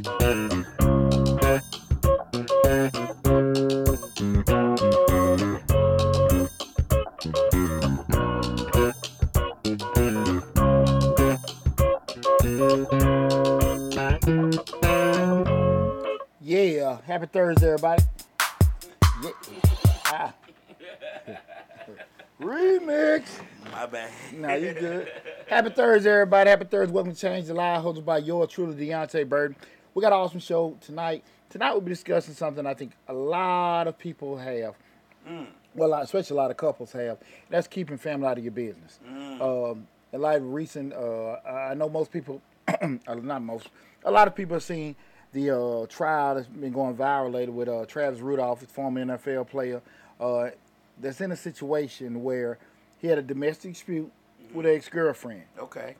Yeah, happy Thursday, everybody. Yeah. Ah. Remix. My bad. No, you good. Happy Thursday, everybody. Happy Thursday. Welcome to Change the Live, hosted by yours truly, Deonte' Burden. We got an awesome show tonight. Tonight we'll be discussing something I think a lot of people have. Well, especially a lot of couples have. That's keeping family out of your business. Um, in light of recent, uh, I know most people, uh, not most, a lot of people have seen the uh, trial that's been going viral lately with uh, Travis Rudolph, former NFL player, uh, that's in a situation where he had a domestic dispute with an ex-girlfriend. Okay.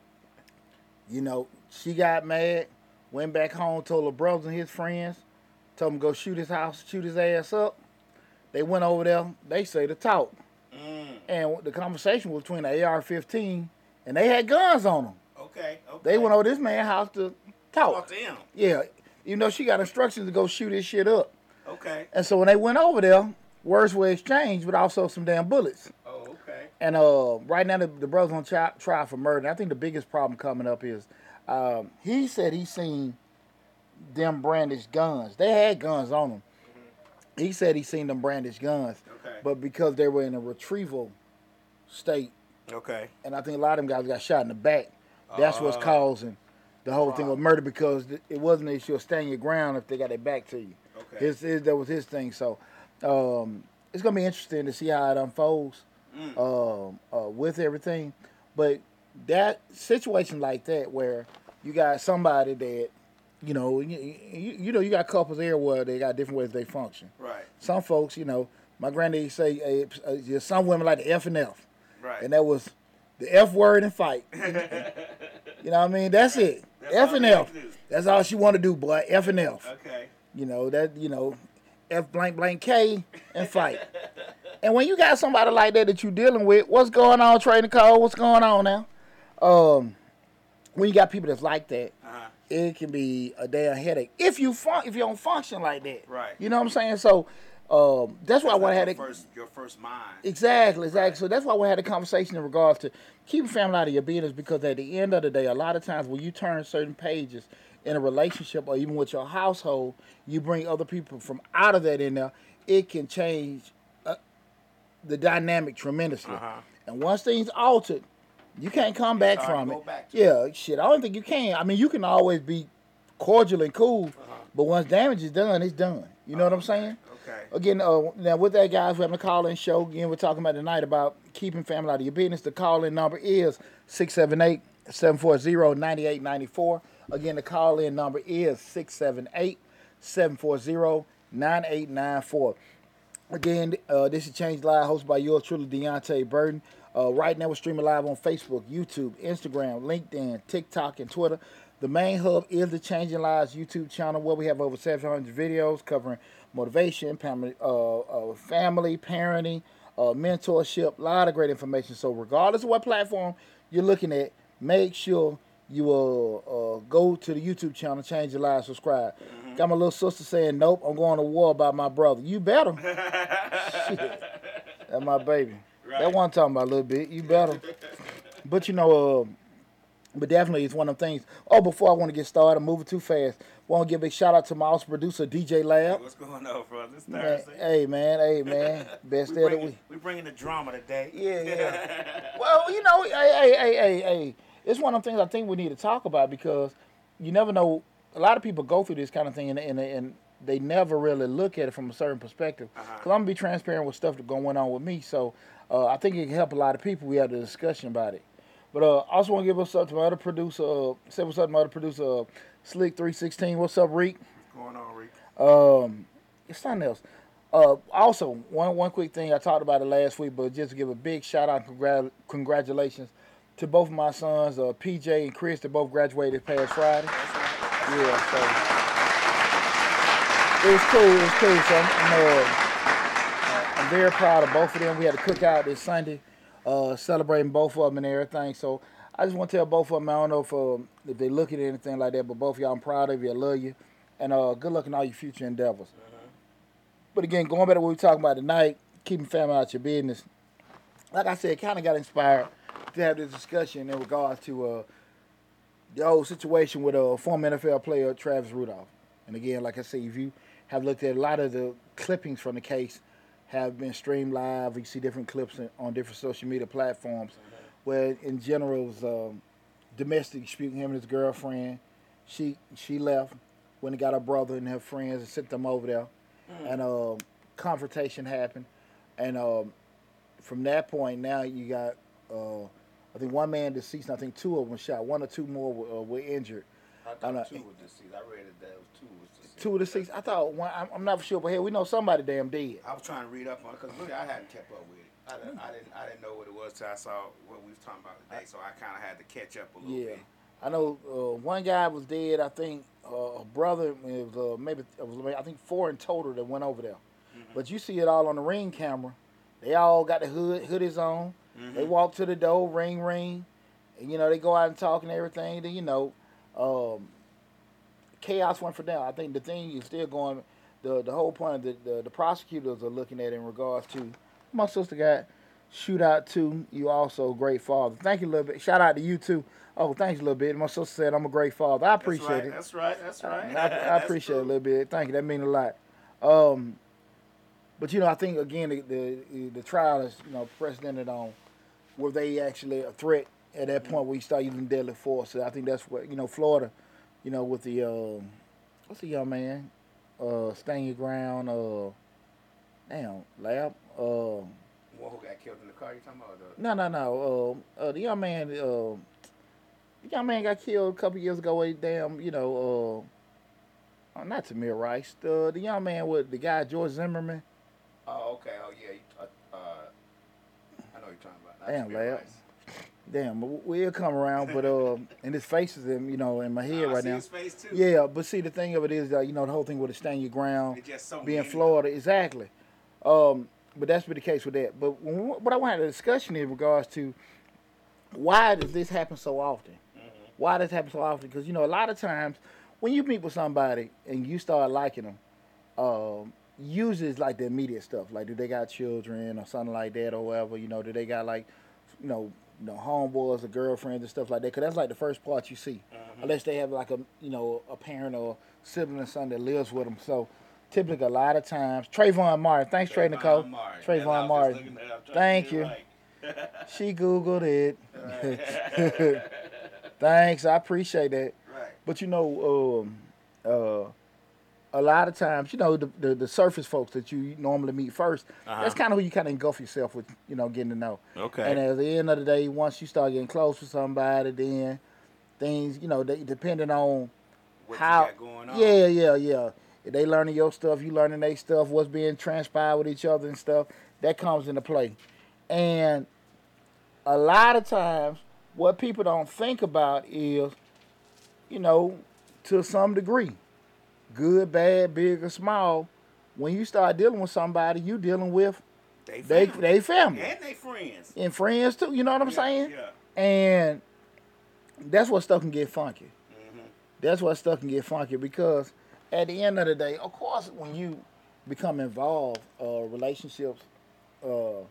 You know, she got mad, went back home, told her brothers and his friends, told him to go shoot his house, shoot his ass up. They went over there, they say to talk. And the conversation was between the AR-15 and they had guns on them. Okay. Okay. They went over this man's house to Talk talk. to him. Yeah, you know, she got instructions to go shoot his shit up. Okay. And so when they went over there, words were exchanged, but also some damn bullets. Oh, okay. And uh, right now, the, the brother's on tri- trial for murder. I think the biggest problem coming up is um, he said he seen them brandish guns. They had guns on them. He said he seen them brandish guns, Okay. but because they were in a retrieval state, Okay. and I think a lot of them guys got shot in the back. That's what's Ah. causing the whole thing with murder because it wasn't that you'll stand your ground if they got their back to you. Okay. His, his that was his thing. So um, it's gonna be interesting to see how it unfolds um, uh, with everything. But that situation like that where you got somebody that you know you, you, you know you got couples there where they got different ways they function. Right. Some folks, you know, my granddaddy say hey, uh, some women like the F and F, Right. and that was the F word and fight. you know what I mean? That's it. That's F and F. That's all she want to do, boy. F and F. Okay. You know that you know, F blank blank K and fight. and when you got somebody like that that you dealing with, what's going on, trading code? What's going on now? Um, when you got people that's like that, Uh-huh. it can be a damn headache if you fun- if you don't function like that. Right. You know what I'm saying? So um, that's why I want to have your first your first mind. Exactly, exactly. So that's why we had a conversation in regards to keeping family out of your business because at the end of the day, a lot of times when you turn certain pages in a relationship or even with your household, you bring other people from out of that in there, it can change uh, the dynamic tremendously. Uh-huh. And once things altered, you can't come back from it. back yeah, shit. I don't think you can. I mean, you can always be cordial and cool, Uh-huh. but once damage is done, it's done. You know what I'm saying? Okay. Again, uh, now with that, guys, we're having a call-in show. Again, we're talking about tonight about keeping family out of your business. The call-in number is 678-740-9894. Again, the call-in number is 678-740-9894. Again, uh, this is Changing Lives, hosted by yours truly, Deonte' Burden. Uh, right now, we're streaming live on Facebook, YouTube, Instagram, LinkedIn, TikTok, and Twitter. The main hub is the Changing Lives YouTube channel, where we have over 700 videos covering motivation, family, uh, uh, family parenting, uh, mentorship, a lot of great information. So, regardless of what platform you're looking at, make sure you will uh, go to the YouTube channel, Change Your Lives, subscribe. Got my little sister saying, Nope, I'm going to war about my brother. You better. Shit. That's my baby. That one talking about a little bit. You better. But you know, uh, but definitely it's one of them things. Oh, before I want to get started, I'm moving too fast. Want to give a big shout out to my awesome producer, DJ Lab. What's going on, bro? This Man, Thursday. hey man, hey man, best we day of the bringing, week. we bringing the drama today. Yeah, yeah. well, you know, hey, hey, hey, hey, hey. It's one of the things I think we need to talk about because you never know. A lot of people go through this kind of thing and and, and they never really look at it from a certain perspective. Because Uh-huh. I'm gonna be transparent with stuff that's going on with me, so uh, I think it can help a lot of people. We had a discussion about it. But uh, I also want to give what's up to my other producer. Uh, say what's up to my other producer, uh, Slick Three Sixteen. What's up, Reek? What's going on, Reek? Um, it's something else. Uh, also, one one quick thing I talked about it last week, but just to give a big shout out, congrat- congratulations to both of my sons, uh, PJ and Chris. They both graduated past Friday. Yeah, so it was cool. It was cool. So I'm, I'm, uh, very proud of both of them. We had a cookout this Sunday, uh, celebrating both of them and everything. So I just want to tell both of them. I don't know if uh, if they look at anything like that, but both of y'all, I'm proud of you. I love you. and uh, good luck in all your future endeavors. But again, going back to what we were talking about tonight, keeping family out your business. Like I said, kind of got inspired to have this discussion in regards to uh, the old situation with a uh, former NFL player Travis Rudolph. And again, like I said, if you have looked at a lot of the clippings from the case, have been streamed live. You see different clips in, on different social media platforms, where in general it was um, domestic dispute. Him and his girlfriend, she she left, went and got her brother and her friends and sent them over there, and um, confrontation happened, and um, from that point now you got uh, I think one man deceased. I think two of them shot. One or two more were, uh, were injured. I I thought know. two was deceased. I read it that was two was deceased. Two of the six. I thought one. I'm, I'm not sure, but hey, we know somebody damn dead. I was trying to read up on it because really I hadn't kept up with it. I didn't, I didn't, I didn't know what it was till I saw what we was talking about today. So I kind of had to catch up a little Yeah, bit. I know uh, one guy was dead. I think uh, a brother. Was uh, maybe it was I think four in total that went over there. But you see it all on the ring camera. They all got the hood hoodies on. They walk to the door, ring ring, and you know they go out and talk and everything. Then you know, um, chaos went for them. I think the thing is still going. The the whole point of the, the the prosecutors are looking at in regards to my sister got shootout too. You also great father. Thank you a little bit. Shout out to you too. Oh, thanks a little bit. My sister said I'm a great father. I appreciate that's right, it. That's right. That's right. I, I That's appreciate it a little bit. Thank you. That means a lot. Um, but you know, I think again the, the the trial is you know precedented on were they actually a threat at that point where you start using deadly force. So I think that's what you know Florida, you know, with the um, what's the young man, uh, your ground, uh, damn lab, uh, One who got killed in the car. You talking about the? no no no, uh, uh, the young man, uh, the young man got killed a couple years ago. With damn, you know, uh, uh, not Tamir Rice, the the young man with the guy George Zimmerman. Oh, okay. Oh, yeah. Uh, uh, I know what you're talking about. Not Damn, Tamir lad. Rice. Damn, we'll come around, but uh, and his face is in, you know, in my head Oh, right see now. his face too. Yeah, but see, the thing of it is, uh, you know, the whole thing with the stand your ground, so being. Florida, exactly. Um, but that's been the case with that. But when, what I want to discussion in regards to why does this happen so often? Why does this happen so often? Because you know, a lot of times when you meet with somebody and you start liking them, um, usually it's like the immediate stuff, like do they got children or something like that or whatever. You know, do they got like, you know, you know, homeboys or girlfriends and stuff like that? Because that's like the first part you see, unless they have like a you know a parent or sibling or son that lives with them. So typically, a lot of times, Trayvon Martin. Thanks, Trey Nicole. Martin. Trayvon Martin. looking at. I'm trying to Thank you. She googled it. Thanks, I appreciate that. Right. But you know, um, uh, a lot of times, you know, the, the, the surface folks that you normally meet 1st Uh-huh. that's kind of who you kind of engulf yourself with, you know, getting to know. Okay. And at the end of the day, once you start getting close with somebody, then things, you know, they depending on What how, on? yeah, yeah, yeah. If they learning your stuff, you learning their stuff, what's being transpired with each other and stuff, that comes into play. And a lot of times, what people don't think about is, you know, to some degree, good, bad, big or small, when you start dealing with somebody, you dealing with They they family. they family and they friends. and friends too. You know what I'm Yeah, saying? Yeah. And that's what stuff can get funky. Mhm. That's what stuff can get funky because at the end of the day, of course, when you become involved, uh, relationships uh,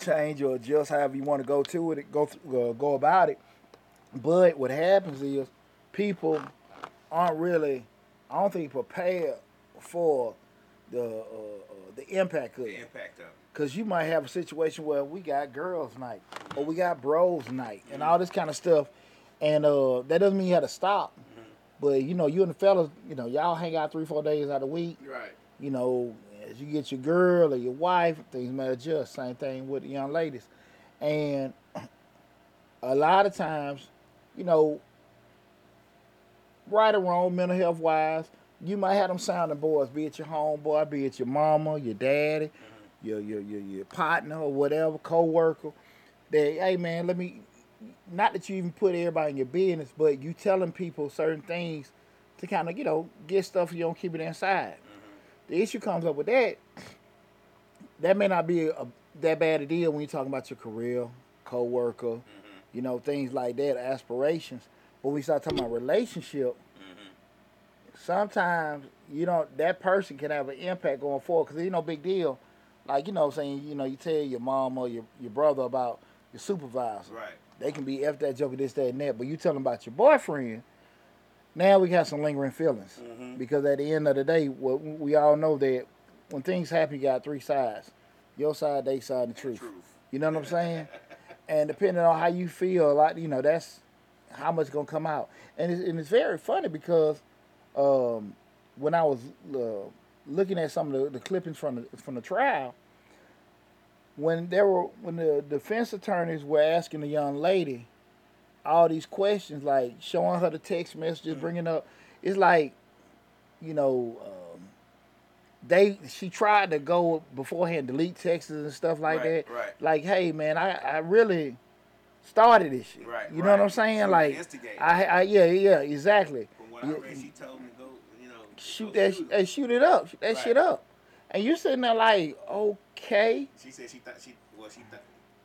change or adjust however you want to go to it, go th- uh, go about it. But what happens is people aren't really, I don't think, prepared for the uh, uh, the impact of The it. impact of it. Cause you might have a situation where we got girls' night or we got bros' night and all this kind of stuff, and uh, that doesn't mean you have to stop. But you know, you and the fellas, you know, y'all hang out three, four days out of the week. Right. You know, as you get your girl or your wife, things may adjust. Same thing with the young ladies, and a lot of times, you know, right or wrong, mental health wise, you might have them sounding boards, be it your homeboy, be it your mama, your daddy, mm-hmm. your, your your your partner or whatever, co-worker. That hey man, let me not that you even put everybody in your business, but you telling people certain things to kind of you know get stuff you don't keep it inside. Mm-hmm. The issue comes up with that. That may not be a, that bad a deal when you're talking about your career, co-worker, mm-hmm. you know, things like that, aspirations. But when we start talking about relationship, sometimes you don't that person can have an impact going forward because it's no big deal. Like you know, what I'm saying you know, you tell your mom or your your brother about your supervisor. Right. They can be f that joker, this, that, and that. But you tell them about your boyfriend. Now we got some lingering feelings Mhm. because at the end of the day, well, we all know that when things happen, you got three sides: your side, they side, and the truth. Truth. You know what I'm saying? and depending on how you feel, a lot, you know, that's how much gonna come out. And it's, and it's very funny because um, when I was uh, looking at some of the, the clippings from the from the trial, when there were when the defense attorneys were asking the young lady all these questions, like showing her the text messages, bringing up, it's like, you know. Um, they she tried to go beforehand delete texts and stuff like Right, that right. like, hey man, I, I really started this shit. Right, You know what I'm saying? She like, the instigator. I, I, yeah, yeah, exactly. From what I read, she told me go, you know, Shoot that, shoot hey, shoot it up, shoot that Right. shit up, and you sitting there like, okay, She said she thought she well she thought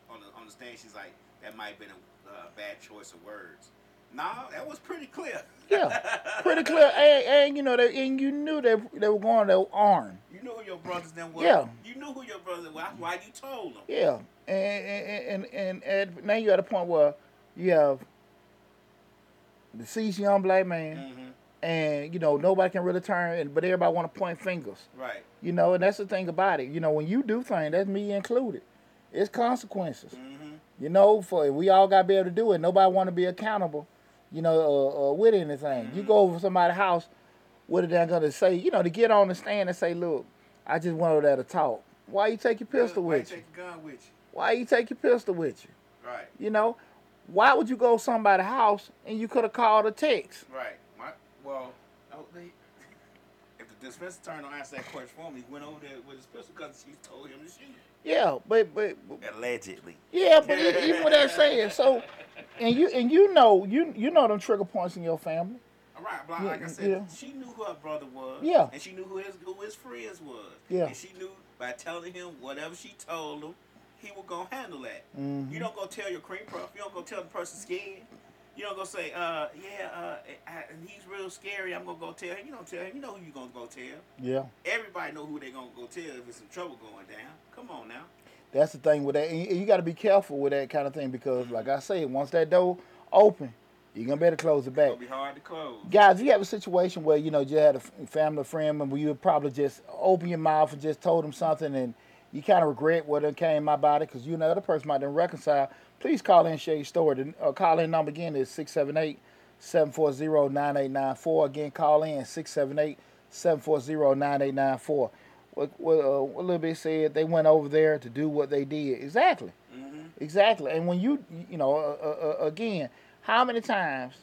on the on the stand she's like that might have been a uh, bad choice of words. Nah, that was pretty clear. yeah, pretty clear, and, and you know, they, and you knew they they were going to arm. You knew who your brothers then were. Yeah. You knew who your brothers were. That's why you told them. yeah, and and and, now you're at a point where you have deceased young black man, Mm-hmm. and you know nobody can really turn, and but everybody want to point fingers. Right. You know, and that's the thing about it. You know, when you do things, that's me included. It's consequences. Mm-hmm. You know, for we all got to be able to do it. Nobody want to be accountable. You know, uh, uh, with anything. You go over somebody's house, what are they gonna say? You know, to get on the stand and say, "Look, I just went over there to talk." Why you take your pistol with you? take a gun with you? Why you take your pistol with you? Right. You know, why would you go to somebody's house and you could have called a text? Right. My, well, no, they, if the defense attorney don't answer that question for me, he went over there with his pistol because she told him to shoot. Yeah, but but Allegedly. Yeah, but even with that saying, so and you and you know you you know them trigger points in your family. All right, but Yeah, like I said, yeah. she knew who her brother was. Yeah. And she knew who his who his friends was. Yeah. And she knew by telling him whatever she told him, he was gonna handle that. Mhm. You don't go tell your cream puff. You don't go tell the person scared. You don't go say, uh, yeah, uh, I, and he's real scary. I'm gonna go tell him. You don't tell him. You know who you gonna go tell. Yeah, Everybody know who they gonna go tell if there's some trouble going down. Come on now. that's the thing with that. And you, you got to be careful with that kind of thing because, like I said, once that door open, you're gonna better close it It's back. gonna be hard to close. Guys, if you have a situation where you know you had a family friend and you would probably just open your mouth and just told them something and you kind of regret what came about it because you know the other person might didn't reconcile, please call in and share your story. The uh, call in number again is 678 740 9894. Again, call in 678 740 9894. What, what, uh, what Lil Bit said, they went over there to do what they did. Exactly. Mm-hmm. Exactly. And when you, you know, uh, uh, uh, again, how many times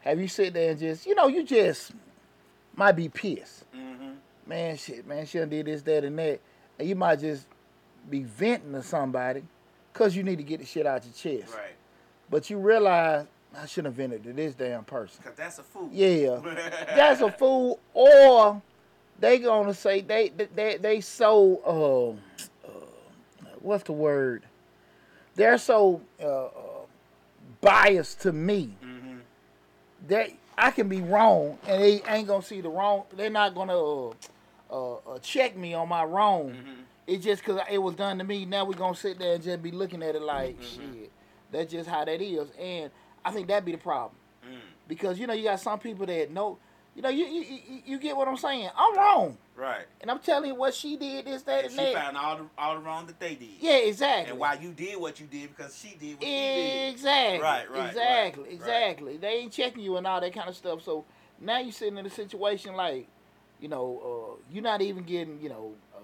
have you sit there and just, you know, you just might be pissed. Mm-hmm. Man, shit, man, she done did this, that, and that. And you might just be venting to somebody because you need to get the shit out your chest. Right. But you realize, I shouldn't have vented to this damn person. Cause that's a fool. Yeah. That's a fool. Or they gonna say, they, they, they so, uh, uh, what's the word? They're so uh, uh, biased to me mm-hmm. that I can be wrong and they ain't gonna see the wrong. They're not gonna uh, uh, check me on my wrong. Mm-hmm. It's just because it was done to me. Now we're gonna sit there and just be looking at it like shit. That's just how that is, and I think that'd be the problem Mm. because you know you got some people that know. You know, you, you you get what I'm saying. I'm wrong, Right. and I'm telling you what she did, this, that, And and she that. found all the all the wrong that they did. Yeah, exactly. And why you did what you did because she did what she did. Exactly. Right, right, Exactly. right, right. exactly. They ain't checking you and all that kind of stuff. So now you're sitting in a situation like, you know, uh, you're not even getting, you know, uh,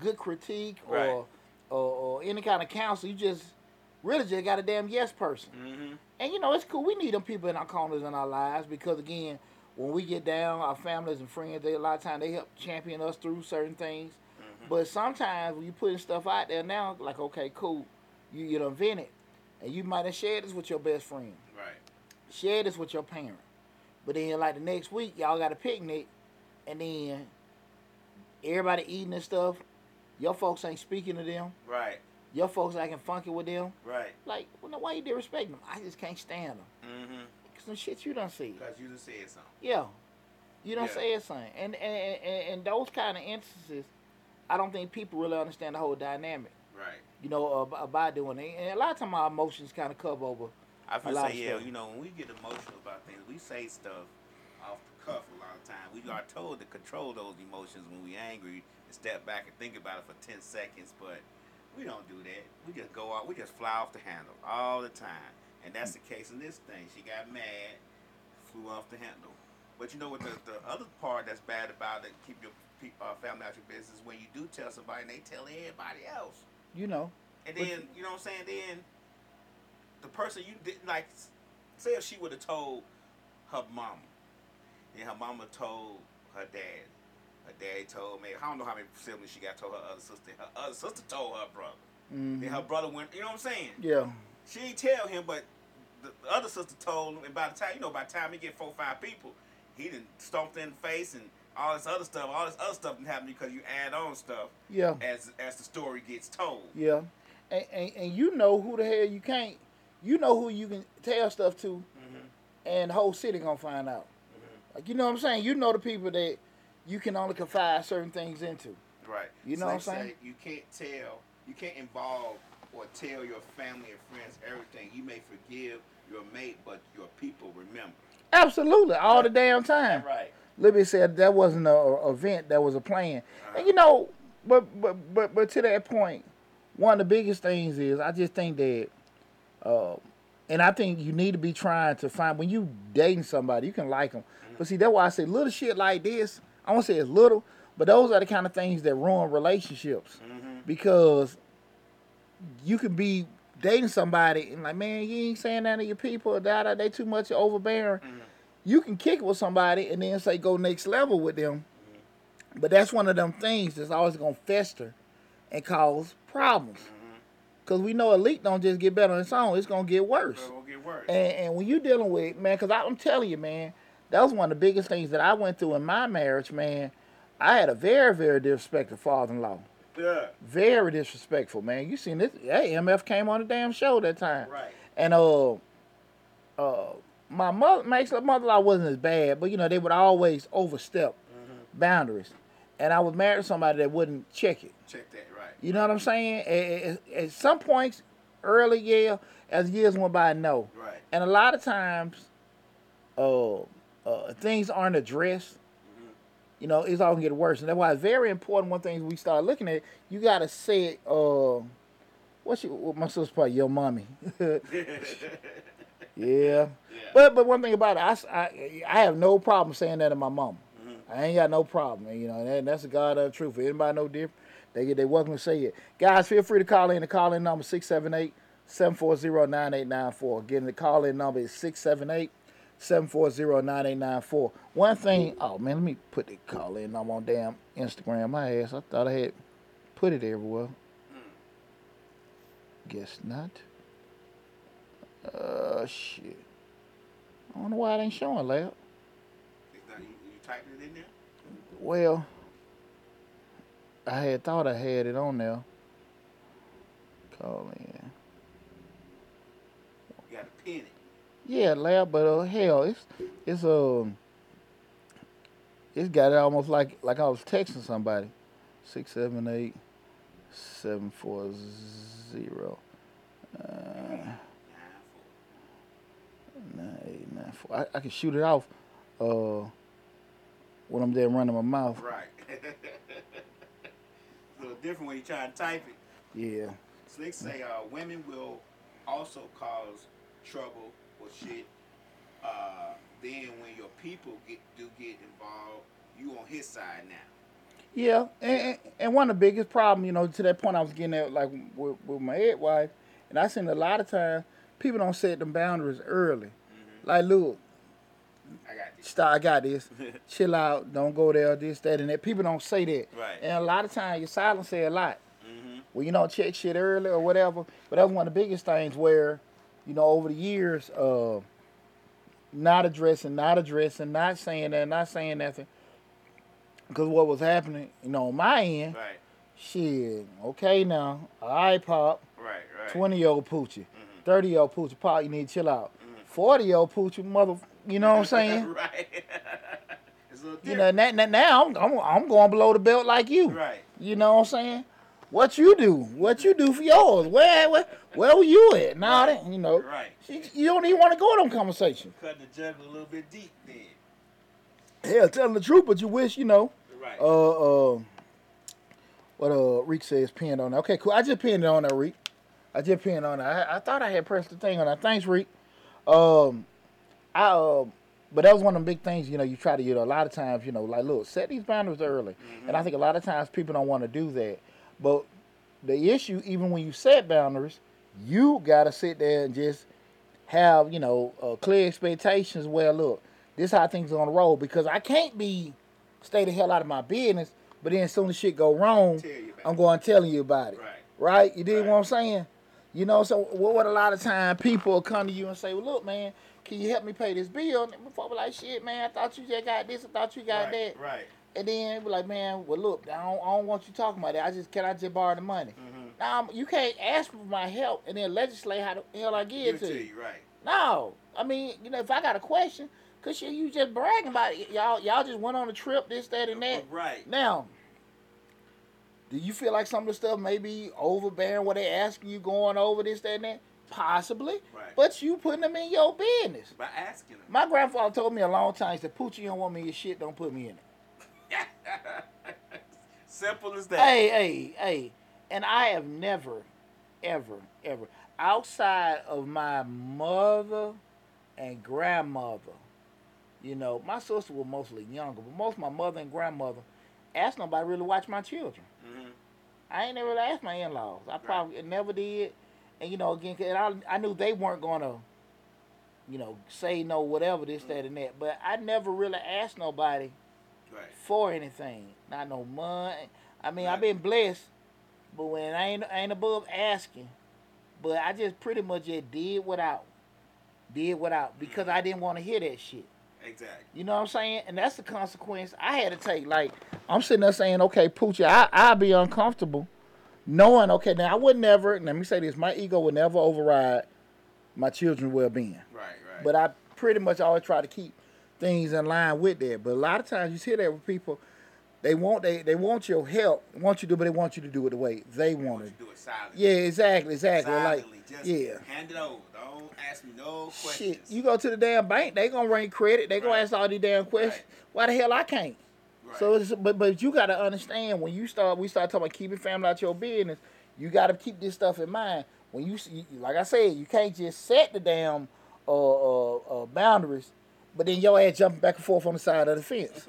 good critique or, Right. or or any kind of counsel. You just really just got a damn yes person. Mm-hmm. And you know, it's cool. We need them people in our corners in our lives because again, when we get down, our families and friends, they a lot of time they help champion us through certain things. Mm-hmm. But sometimes when you putting stuff out there now, like okay, cool, you you done vent it, and you might have shared this with your best friend, Right. share this with your parent, but then like the next week y'all got a picnic, and then everybody eating and stuff, your folks ain't speaking to them, Right. your folks acting funky with them, Right. like well, no, why you disrespect them? I just can't stand them. Mm-hmm. Cause some shit you done see. Because you just said something. Yeah. You don't Yeah. say something. And and, and and those kind of instances, I don't think people really understand the whole dynamic. Right. You know, ab- about doing it. And a lot of time our emotions kind of cover over. I feel like yeah, stuff. you know, when we get emotional about things, we say stuff cuff a lot of times. We are told to control those emotions when we're angry and step back and think about it for ten seconds, but we don't do that. We just go out, we just fly off the handle all the time. And that's the case in this thing. She got mad, flew off the handle. But you know what? The, the other part that's bad about it, keep your uh, family out of your business, when you do tell somebody, and they tell everybody else. You know. And then, you know what I'm saying? Then the person you didn't like, say if she would have told her mama, and her mama told her dad, her dad told me, I don't know how many siblings she got, told her other sister, her other sister told her brother. Mhm. Then her brother went, you know what I'm saying? Yeah. She ain't tell him, but the, the other sister told him, and by the time, you know, by the time he get four, five people, he done stomped in the face and all this other stuff, all this other stuff done happened because you add on stuff Yeah. as as the story gets told. Yeah. And, and and you know who the hell you can't. You know who you can tell stuff to, Mm-hmm. and the whole city gonna find out. Like you know what I'm saying. You know the people that you can only confide certain things into. Right. You know So what I'm saying? You can't tell, you can't involve or tell your family and friends everything. You may forgive your mate, but your people remember. Absolutely, all the damn time. Right. Lil Bit said that wasn't a, event, that was a plan. And you know, but but but but to that point, one of the biggest things is I just think that, uh, and I think you need to be trying to find when you dating somebody, you can like them. Mm-hmm. But see, that's why I say little shit like this. I won't say it's little, but those are the kind of things that ruin relationships mm-hmm. because you can be dating somebody and like, man, you ain't saying that to your people, da da, they too much overbearing. Mm-hmm. You can kick with somebody and then say go next level with them. But that's one of them things that's always gonna fester and cause problems. Cause we know elite don't just get better on its own; it's gonna get worse. It's gonna get worse. And, and when you dealing with man, cause I'm telling you, man, that was one of the biggest things that I went through in my marriage, man. I had a very, very disrespectful father-in-law. yeah. Very disrespectful, man. You seen this? Hey, MF came on the damn show that time. Right. And uh, uh, my mother, my mother-in-law wasn't as bad, but you know they would always overstep boundaries. And I was married to somebody that wouldn't check it. Check that. You know what I'm saying? At, at- at some points, early, yeah. As years went by, no. Right. And a lot of times, uh, uh, things aren't addressed. You know, it's all gonna get worse, and that's why it's very important. One thing we start looking at, you gotta say it. Uh, what's your, what my sister part? Your mommy. yeah. yeah. But but one thing about it, I, I, I have no problem saying that to my mom. I ain't got no problem, and, you know, and that's the God of the truth. Anybody know different, they get they welcome to say it. Guys, feel free to call in. The call in number 678-740-9894. Again, the call in number is 678 740-9894. One thing, oh man, let me put the call in number on damn Instagram. My ass, I thought I had put it everywhere. Guess not. Uh, shit. I don't know why it ain't showing, lab. You, you typing it in there? Well, I had thought I had it on there. Call in. You got it. Yeah, lab, but uh, hell, it's it's um, it's got it almost like like I was texting somebody. Six seven eight seven four zero uh, Nine, nine eight nine four. I, I can shoot it off uh when I'm there running my mouth. Right. little different when you try to type it. Yeah. Slick say uh, women will also cause trouble or shit. Uh, then when your people get do get involved, you on his side now. Yeah, and, and, and one of the biggest problem, you know, to that point I was getting at, like with, with my ex wife, and I seen a lot of times people don't set them boundaries early. Like, look, I got this. Stop, I got this. Chill out, don't go there, this, that, and that. People don't say that. Right. And a lot of times your silence say a lot. Mm-hmm. Well, you don't check shit early or whatever. But that was one of the biggest things where, you know, over the years, uh, not addressing, not addressing, not saying that, not saying nothing. Because what was happening, you know, on my end, Right. shit, okay now, all right, Pop, Right. Right. 20 year old poochie, 30 year old poochie, Pop, you need to chill out. 40 year old poochie, mother, you know what I'm saying? right. it's a little You know, now, now- now I'm, I'm I'm going below the belt like you. Right. You know what I'm saying? What you do? What you do for yours? Where where where were you at? Nah, Right. that you know. Right. You, you don't even want to go in them conversations. Cutting the jugular a little bit deep then. Hell, telling the truth, but you wish you know. Right. Uh, uh, what uh Reek says pinned on that. Okay, cool. I just pinned it on that Reek. I just pinned on that. I, I thought I had pressed the thing on that. Thanks, Reek. Um, I uh, but that was one of the big things. You know, you try to you know a lot of times you know like look set these boundaries early, and I think a lot of times people don't want to do that. But the issue, even when you set boundaries, you gotta sit there and just have you know uh, clear expectations. Well, look, this how things are gonna roll because I can't be stay the hell out of my business. But then as soon as shit go wrong, Tell I'm going telling you about it. Right. Right? You dig Right. what I'm saying? You know, so what, what a lot of time people come to you and say, well, look, man, can you help me pay this bill? And before be like, shit, man, I thought you just got this, I thought you got right. that. Right. And then be like, man, well, look, I don't, I don't want you talking about that. I just, can I just borrow the money? Mm-hmm. Now, you can't ask for my help and then legislate how the hell I give it to you. you. Right. No, I mean, you know, if I got a question, cause shit, you just bragging about it. Y'all, y'all just went on a trip, this, that, and that. Right. Now, do you feel like some of the stuff may be overbearing? What they asking you going over this, that, and that? Possibly. Right. But you putting them in your business. By asking them. My grandfather told me a long time. He said, "Poochie, you don't want me your shit. Don't put me in it." Simple as that. Hey, hey, hey. And I have never, ever, ever, outside of my mother and grandmother, you know, my sister was mostly younger, but most of my mother and grandmother asked nobody to really watch my children. hmm I ain't never really asked my in-laws. I probably never did. And you know, again, 'cause I, I knew they weren't gonna, you know, say no, whatever this, that, and that. But I never really asked nobody Right. for anything. Not no money. I mean, I've been blessed, but when I ain't I ain't above asking. But I just pretty much just did without, did without because mm-hmm. I didn't want to hear that shit. Exactly. You know what I'm saying? And that's the consequence I had to take. Like, I'm sitting there saying, okay, Poochie, I, I'll be uncomfortable knowing, okay, now I would never, let me say this, my ego would never override my children's well being. Right. Right. But I pretty much always try to keep things in line with that. But a lot of times you see that with people, they want they, they want your help, want you to do, but they want you to do it the way they want don't it. you do it silently? Yeah, exactly, exactly. Silently. Like, Just yeah. hand it over. Don't ask me no questions. Shit, you go to the damn bank, they gonna ring credit, they gonna ask all these damn questions. Right. Why the hell I can't? Right. So, it's, but but you gotta understand when you start, we start talking about keeping family out your business. You gotta keep this stuff in mind. When you, see- like I said, you can't just set the damn uh, uh, uh, boundaries, but then your ass jumping back and forth on the side of the fence.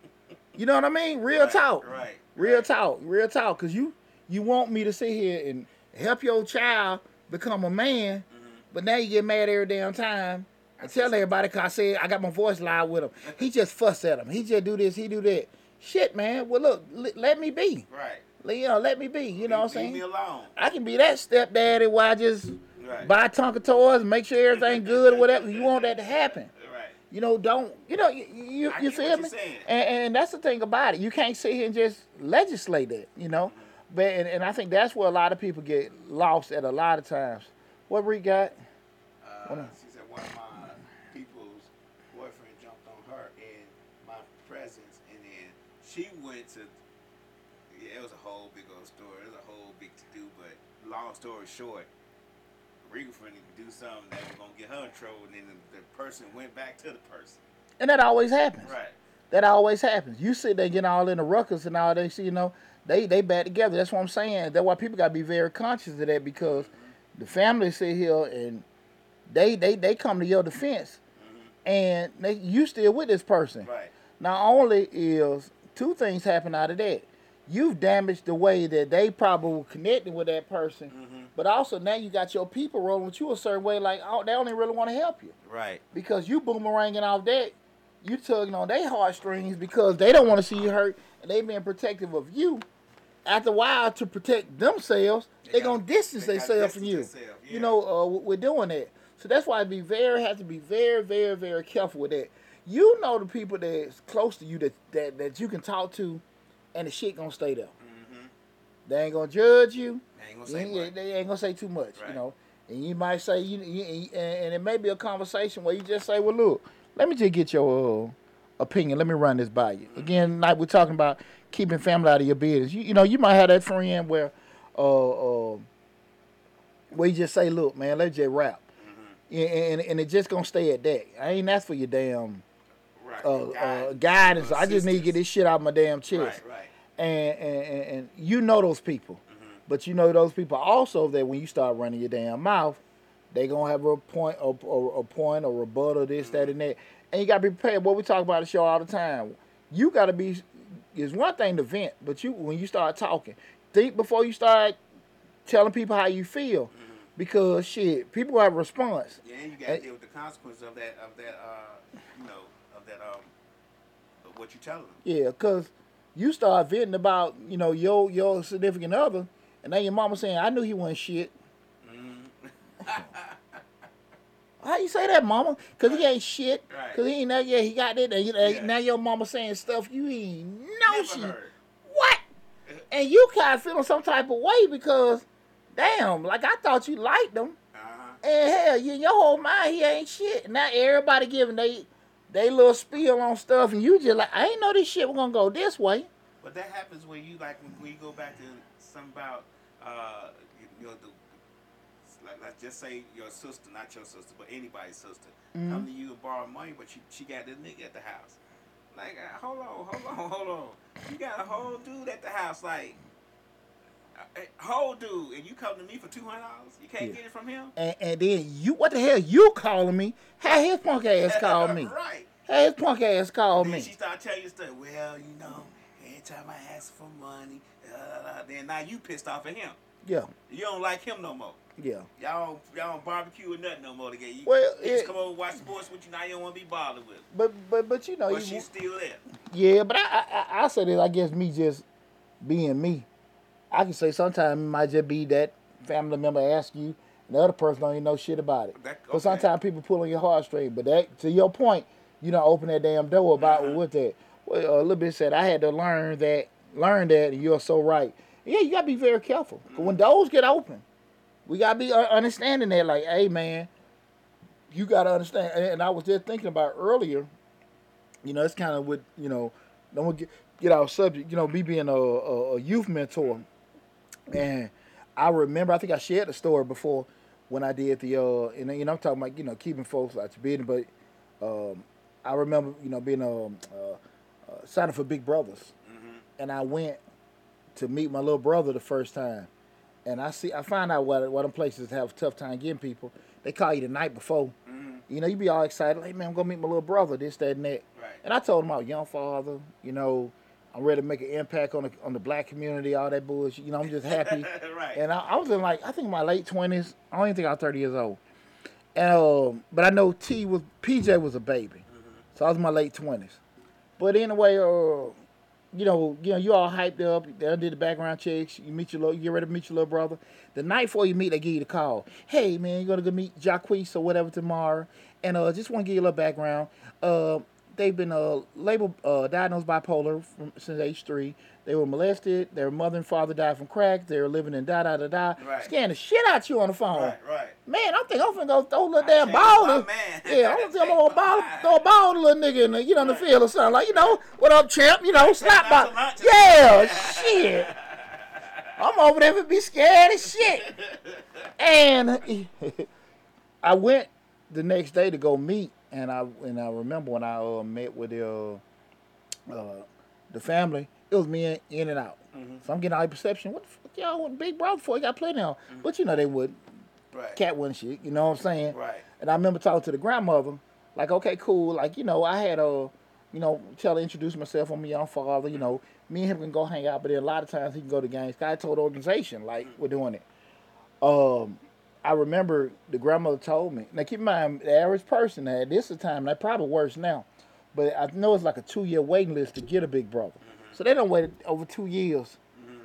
you know what I mean? Real Right, talk. right, Real right. talk. Real talk. Cause you you want me to sit here and help your child become a man, Mm-hmm. but now you get mad every damn time. And tell everybody, cause I said I got my voice loud with him. He just fuss at him. He just do this. He do that. Shit, man. Well, look, l- let me be. Right. Let- You know, let me be. You know what I'm saying? Leave me alone. I can be that stepdaddy while I just Right. buy Tonka toys, make sure everything good or whatever. You want that to happen. Right. You know, don't you know you you, I you feel me? And, and that's the thing about it. You can't sit here and just legislate that. You know, but and, and I think that's where a lot of people get lost at a lot of times. What we got? Uh, she said one of my people's boyfriend jumped on her in my presence, and then she went to. Yeah, it was a whole big old story. It was a whole big to do, but long story short, Regal friend to do something that was gonna get her in trouble, and then the, the person went back to the person. And that always happens. Right. That always happens. You sit there getting all in the ruckus and all that. See, you know, they they back together. That's what I'm saying. That's why people got to be very conscious of that because mm-hmm. the family sit here and they they they come to your defense, mm-hmm. and they, you still with this person. Right. Not only is two things happen out of that, you've damaged the way that they probably were connecting with that person, but also now you got your people rolling with you a certain way, like oh, they only really want to help you Right. because you boomeranging off that, you tugging on their heartstrings because they don't want to see you hurt and they being protective of you. After a while, to protect themselves, They they, gonna distance they themselves from you. themselves, You know, uh, we're doing that. So that's why I be very have to be very, very, very careful with that. You know the people that's close to you that that, that you can talk to, and the shit gonna stay there. Mm-hmm. They ain't gonna judge you. I ain't gonna say ain't- They ain't gonna say too much, you know. And you might say, you, you and, and it may be a conversation where you just say, "Well, look, let me just get your opinion. Let me run this by you. Again, like we're talking about keeping family out of your business. You, you know, you might have that friend where, uh, uh, where you just say, "Look, man, let's just rap," Mm-hmm. and, and and it just gonna stay at that. I ain't asked for your damn Right. uh, uh, guidance. I just need to get this shit out of my damn chest. Right, right. And, and and and you know those people, Mm-hmm. but you know those people also that when you start running your damn mouth, they gonna have a point, a, a, a point, or a rebuttal, this, that, and that, and you gotta be prepared. What we talk about the show all the time. You gotta be. It's one thing to vent, but you when you start talking, think before you start telling people how you feel, because shit, people have a response. Yeah, and you got Hey. to deal with the consequence of that, of that, uh, you know, that, um, what you telling them. Yeah, cause you start venting about you know your your significant other, and then your mama saying, "I knew he wasn't shit." How you say that, mama? Cause he ain't shit. Right. Cause he ain't that. Yeah, he got that. And Yeah. Now your mama saying stuff you ain't know Never she heard. what, and you kind of feeling some type of way because, damn, like I thought you liked him, Uh-huh. and hell, you in your whole mind he ain't shit. Now everybody giving they they little spiel on stuff, and you just like, I ain't know this shit was gonna go this way. But that happens when you like when, you go back to some about uh you, know the like, let's just say your sister, not your sister, but anybody's sister, Mm-hmm. come to you and borrow money, but she she got this nigga at the house. Like, uh, hold on, hold on, hold on. You got a whole dude at the house, like. Uh, A whole dude, and you come to me for two hundred dollars. You can't Yeah. get it from him. And, and then you, what the hell you calling me? Had his punk ass called me. right. Had his punk ass called then me. she started telling you stuff. Well, you know, every time I ask for money, uh, then now you pissed off at him. Yeah, You don't like him no more. yeah. Y'all don't, y'all don't barbecue or nothing no more together. You, Well, he just it- come over and watch sports with you. Now you don't want to be bothered with. But but but you know, But you- she's still there. yeah. But I, I I- I say this. I guess me just being me. I can say sometimes it might just be that family member ask you, and the other person don't even know shit about it. That- But sometimes people pull on your heartstring. But that to your point, you don't open that damn door about Uh-huh. with that. Well, a little bit said I had to learn that, learn that, and you're so right. Yeah, you gotta be very careful. 'Cause When doors get open, we gotta be uh, understanding that. Like, hey man, you gotta understand. And, and I was just thinking about earlier. You know, it's kind of with you know, don't get get our subject. You know, me being a, a, a youth mentor, and I remember I think I shared the story before when I did the uh, and you know I'm talking about you know keeping folks out your business, but um, I remember you know being um uh, uh, signing for Big Brothers, and I went to meet my little brother the first time, and I see I find out why, what them places have a tough time getting people. They call you the night before. You know, you be all excited, like, man, I'm gonna meet my little brother, this, that, and that. Right. And I told him I was young father, you know, I'm ready to make an impact on the on the black community, all that bullshit. You know, I'm just happy. right. And I, I was in like I think my late twenties. I don't even think I was thirty years old. And um, but I know T was PJ was a baby, so I was in my late twenties. But anyway, uh, you know, you know, you all hyped up. They did the background checks. You meet your little, you get ready to meet your little brother. The night before you meet, they give you the call. Hey man, you gonna go meet Jacquees or whatever tomorrow? And uh, just want to give you a little background. Uh, they've been uh labeled uh diagnosed bipolar from, since age three. They were molested. Their mother and father died from crack. They were living in da da da da. Right. Scaring the shit out you on the phone. right. Right. Man, I'm thinking I'm finna go throw a little I damn ball. to- man. Yeah, I'm gonna think I'm gonna ball, throw a ball to a little nigga in the, you know, in the field or something. Like, you know, what up, champ? You know, slap to lunch. Yeah, shit. I'm over there to be scared as shit. And I went the next day to go meet, and I and I remember when I uh, met with the uh, uh, the family, it was me in, in and out. So I'm getting all the perception. What the fuck y'all want Big Brother for? He got play now. But you know they would Right. cat wasn't shit. You know what I'm saying? Right. And I remember talking to the grandmother, like, okay, cool. Like, you know, I had a, you know, tell her introduce myself. I'm a young father. You know, me and him can go hang out, but then a lot of times he can go to games. I told the organization like we're doing it. Um, I remember the grandmother told me. Now keep in mind, the average person at this time, they probably worse now, but I know it's like a two year waiting list to get a big brother. So they don't wait over two years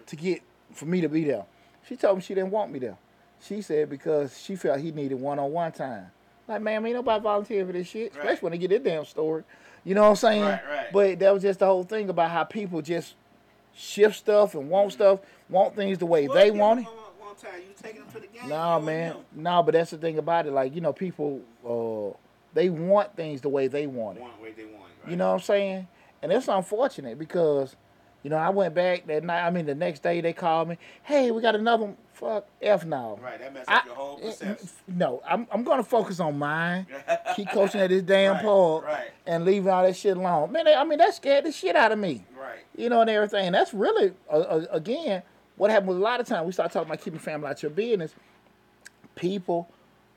to get for me to be there. She told me she didn't want me there. She said because she felt he needed one on one time. Like, man, ain't nobody volunteer for this shit, especially when they get this damn story. You know what I'm saying? Right, right. But that was just the whole thing about how people just shift stuff and want stuff, want things the way Well, they want it. Um, one time, you taking them to the game. Nah, man. Nah, but that's the thing about it. Like, you know, people uh they want things the way they want it. One way they want it. Right? You know what I'm saying? And it's unfortunate because, you know, I went back that night. I mean, the next day they called me. Hey, we got another one. Fuck F now. Right. That messes I- up your whole perception. no, I'm I'm gonna focus on mine. Keep coaching at this damn Right, park right. and leaving all that shit alone. Man, they- I mean that scared the shit out of me. Right. You know, and everything. And that's really uh, uh, again what happens a lot of times. We start talking about keeping family out your business. People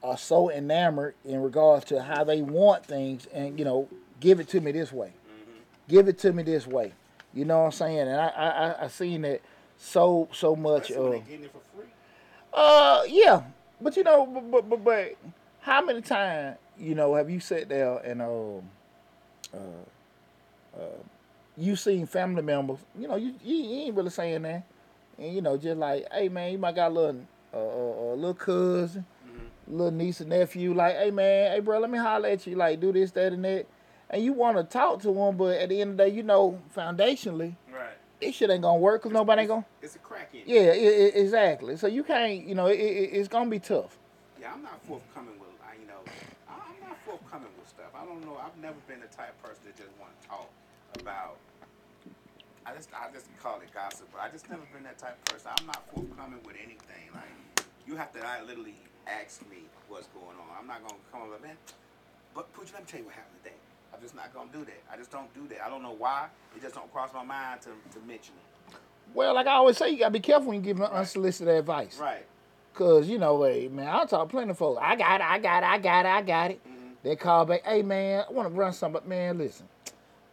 are so enamored in regards to how they want things, and you know, give it to me this way. Give it to me this way. You know what I'm saying? And I I I, seen that so so much. Uh, getting it for free. uh, yeah, but you know, but but but, but how many times you know have you sat there and um, uh, uh, you seen family members? You know, you you, you ain't really saying that, and you know, just like, hey man, you might got a little uh, uh, little cousin, little niece and nephew, like, hey man, hey bro, let me holler at you, like, do this, that, and that, and you want to talk to them, but at the end of the day, you know, foundationally, Right. this shit ain't gonna work because nobody ain't gonna. It's a crack in. Yeah, i i exactly. So you can't, you know, it, it, it's gonna be tough. Yeah, I'm not forthcoming with, I, you know, I- I'm not forthcoming with stuff. I don't know. I've never been the type of person that just want to talk about. I just, I just call it gossip, but I just never been that type of person. I'm not forthcoming with anything. Like, you have to I literally ask me what's going on. I'm not gonna come up, man. But Pooch, let me tell you what happened today. I'm just not gonna do that. I just don't do that. I don't know why. It just don't cross my mind to, to mention it. Well, like I always say, you gotta be careful when you give unsolicited advice. Right. Cause you know, hey man, I talk plenty of folks. I got it, I got it, I got it, I got it. Mm-hmm. They call back, hey man, I want to run something, but man, listen,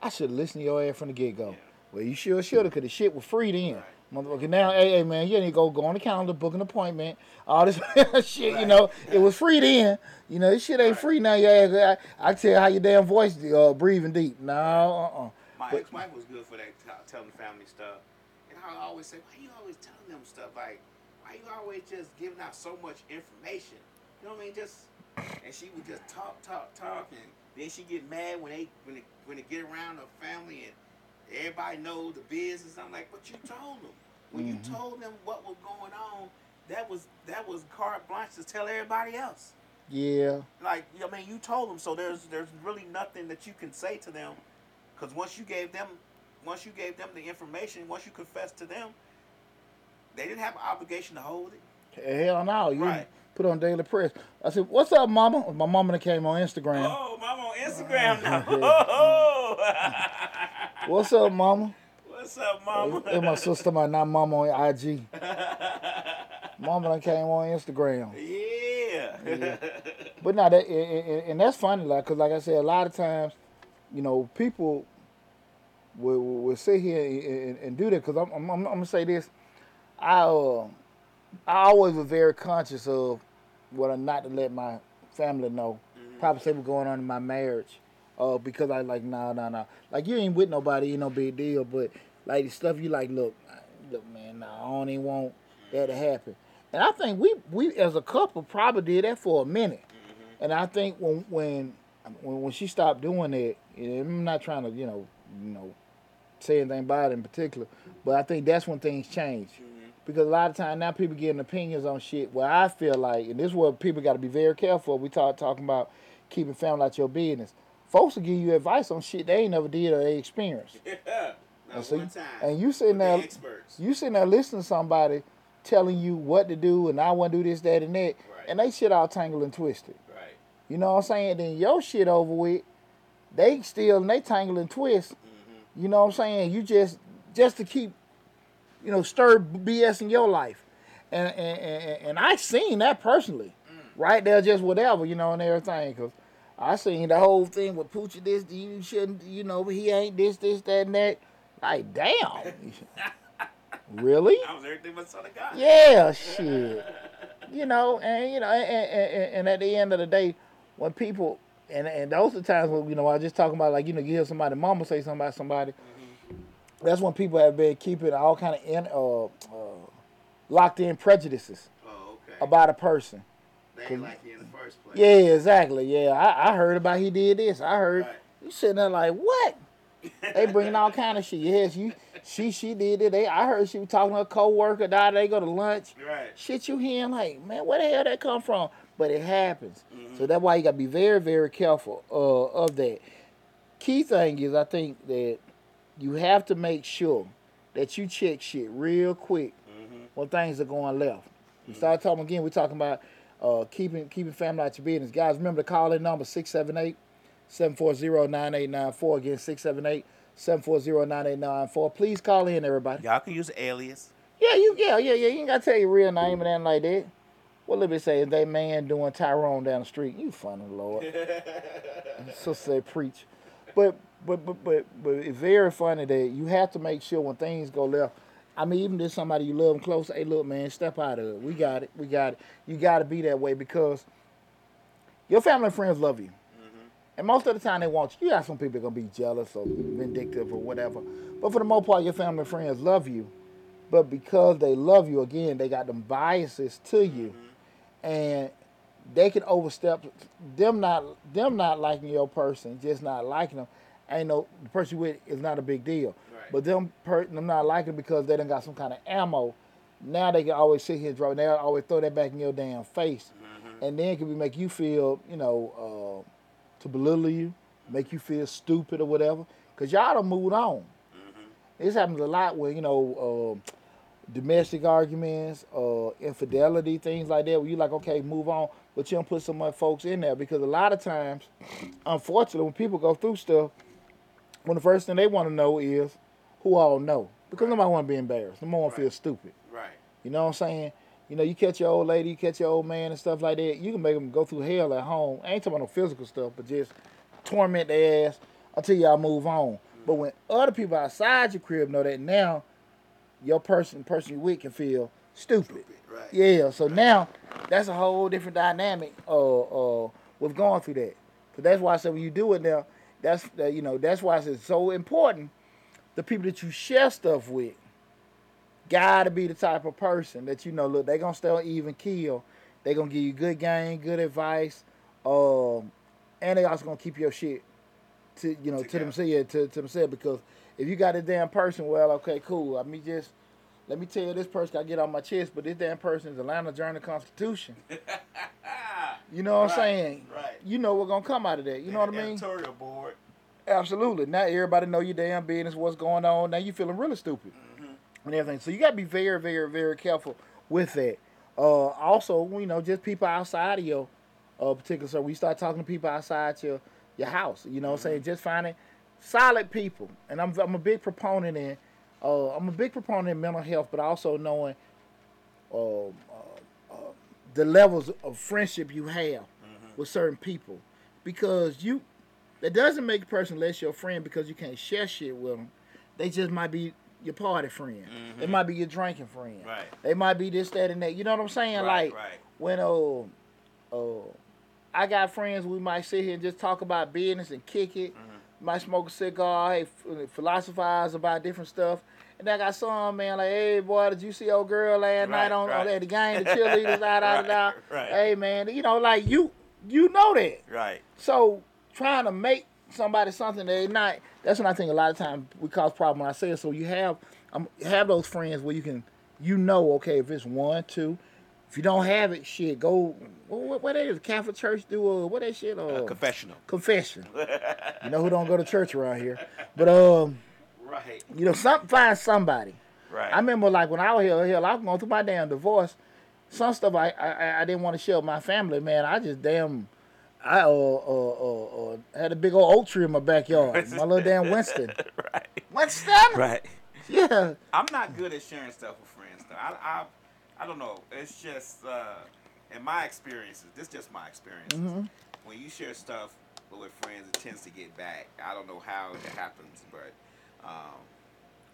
I should have listened to your ass from the get go. Yeah. Well, you sure should have, cause the shit was free then. Right. Motherfucker, now, hey, hey man, you need to go go on the calendar, book an appointment, all this shit. You know, it was free then. You know, this shit ain't Right. free now. Yeah, I, I tell you how your damn voice uh, breathing deep. No, uh, uh My ex-wife was good for that, t- telling family stuff. And I always say, why you always telling them stuff? Like, why you always just giving out so much information? You know what I mean? Just, and she would just talk, talk, talk, and then she get mad when they when they, when they get around her family and everybody knows the business. I'm like, but you told them. When you mm-hmm. told them what was going on, that was that was carte blanche to tell everybody else yeah. like I mean, you told them, so there's there's really nothing that you can say to them, because once you gave them, once you gave them the information, once you confessed to them, they didn't have an obligation to hold it. Hell no. You Right. put on daily press. I said, What's up, mama? My mama came on Instagram. Oh, I'm on Instagram now. Oh, mm-hmm. What's up, mama? what's up, mama? And my sister, my not mama on IG. Mama done came on Instagram. yeah. But now that and, that's funny, like, cause like I said, a lot of times, you know, people will, will, sit here and, and, do that. Cause I'm, I'm, I'm, gonna say this, I uh, I always was very conscious of what I'm not to let my family know. Probably say what's going on in my marriage, uh, because I like nah nah nah. Like you ain't with nobody, ain't no big deal. But like the stuff you like, look, look, man, nah, I don't even want that to happen. And I think we we as a couple probably did that for a minute. And I think when when when, she stopped doing that, I'm not trying to you know you know say anything about it in particular, but I think that's when things change. Because a lot of time now people getting opinions on shit. Where I feel like, and this is where people got to be very careful. We talk talking about keeping family out your business. Folks will give you advice on shit they ain't never did or they experienced. Yeah. And one time. and you sitting With the there, you sitting there listening to somebody telling you what to do, and I want to do this, that, and that, Right. and they shit all tangled and twisted. Right. You know what I'm saying? Then your shit over with, they still and they tangle and twist. Mm-hmm. You know what I'm saying? You just just to keep, you know, stir BS in your life, and and and, and I seen that personally, right there, just whatever, you know, and everything, cause. I seen the whole thing with Poochie this, you shouldn't, you know, he ain't this, this, that, and that. Like, damn. really? I was everything but son of God. Yeah, shit. You know, and you know, and, and, and, at the end of the day, when people and and those are times when you know I was just talking about like you know you hear somebody mama say something about somebody. That's when people have been keeping all kind of in uh, uh, locked in prejudices Oh, okay. about a person. Like you in the first place. Yeah, exactly. Yeah, I, I heard about he did this. I heard Right. you sitting there like what? They bringing all kind of shit. Yes, you she she did it. They I heard she was talking to a coworker. Now they go to lunch. Right. Shit, you hearing like, man, where the hell that come from? But it happens. Mm-hmm. So that's why you gotta be very very careful uh, of that. Key thing is, I think that you have to make sure that you check shit real quick Mm-hmm. when things are going left. We start talking again. We're talking about uh, keeping keeping family out your business. Guys, remember to call in number 678 740 9894. Again, 678 740 9894. Please call in, everybody. Y'all can use alias. Yeah, you yeah, yeah, yeah. You ain't gotta tell your real name and nothing like that. What let me say, is that man doing Tyrone down the street? You funny, Lord. so say preach. But but but but but it's very funny that you have to make sure when things go left. I mean, even if somebody you love them close, hey, look, man, step out of it. We got it. We got it. You got to be that way because your family and friends love you. Mm-hmm. And most of the time they want you. You have some people that gonna be jealous or vindictive or whatever. But for the most part, your family and friends love you. But because they love you, again, they got them biases to you, mm-hmm. and they can overstep them not them not liking your person, just not liking them. Ain't no the person you with is not a big deal. Right. But them per, them not liking because they done got some kind of ammo. Now they can always sit here and draw. They always throw that back in your damn face, and then it can be make you feel you know uh, to belittle you, make you feel stupid or whatever. Cause y'all done moved on. This happens a lot with you know uh, domestic arguments, uh, infidelity, things like that. Where you like, okay, move on, but you don't put some other folks in there because a lot of times, unfortunately, when people go through stuff, when the first thing they want to know is who all know because nobody want to be embarrassed. Nobody want to Right. feel stupid. Right. You know what I'm saying? You know, you catch your old lady, you catch your old man and stuff like that. You can make them go through hell at home. I ain't talking about no physical stuff, but just torment their ass until y'all move on. But when other people outside your crib know that now, your person, person you with can feel stupid. Right. Yeah. So now that's a whole different dynamic. Uh, uh, with going through that. So that's why I said when you do it now, that's that you know that's why it's so important. The people that you share stuff with gotta be the type of person that you know. Look, they gonna stay on even keel. They gonna give you good game, good advice, um, and they also gonna keep your shit to you know to Together. themselves yeah, to, to themselves because if you got a damn person, well, okay, cool. I mean, just let me tell you, this person got to get on my chest, but this damn person is Atlanta Journal Constitution. You know what I'm saying? right. You know what's gonna come out of that. You know what I mean? Editorial board. Absolutely. Now everybody know your damn business, what's going on. Now you feeling really stupid and everything. So you gotta be very, very, very careful with that. Uh, also, you know, just people outside of your uh, particular. So we start talking to people outside your your house. You know, what I'm saying just finding solid people. And I'm I'm a big proponent in. Uh, I'm a big proponent in mental health, but also knowing uh, uh, uh, the levels of friendship you have with certain people, because you that doesn't make a person less your friend because you can't share shit with them. They just might be your party friend. They might be your drinking friend. Right. They might be this, that, and that. You know what I'm saying? Right, like right. when uh, uh, I got friends, we might sit here and just talk about business and kick it. Mm-hmm. Might smoke a cigar, hey, philosophize about different stuff. And then I got some man like, hey boy, did you see old girl last Right, night on, on right. at the game, the cheerleaders, da da da da. Hey man, you know, like you, you know that. Right. So trying to make somebody something they not that's when I think a lot of times we cause problem when I say it. So you have um, have those friends where you can you know okay if it's one two if you don't have it shit go what what, what is Catholic Church do uh, what that shit uh, A confessional. confession you know who don't go to church around here but um Right. you know some find somebody Right. I remember like when I was here, hell, I was going through my damn divorce. Some stuff I I, I didn't want to share with my family, man. I just damn, I uh, uh, uh, uh, had a big old oak tree in my backyard. my little damn Winston. right. Winston. Right. Yeah. I'm not good at sharing stuff with friends though. I I, I don't know. It's just uh, in my experiences. This is just my experiences. Mhm. When you share stuff with friends, it tends to get back. I don't know how it happens, but um,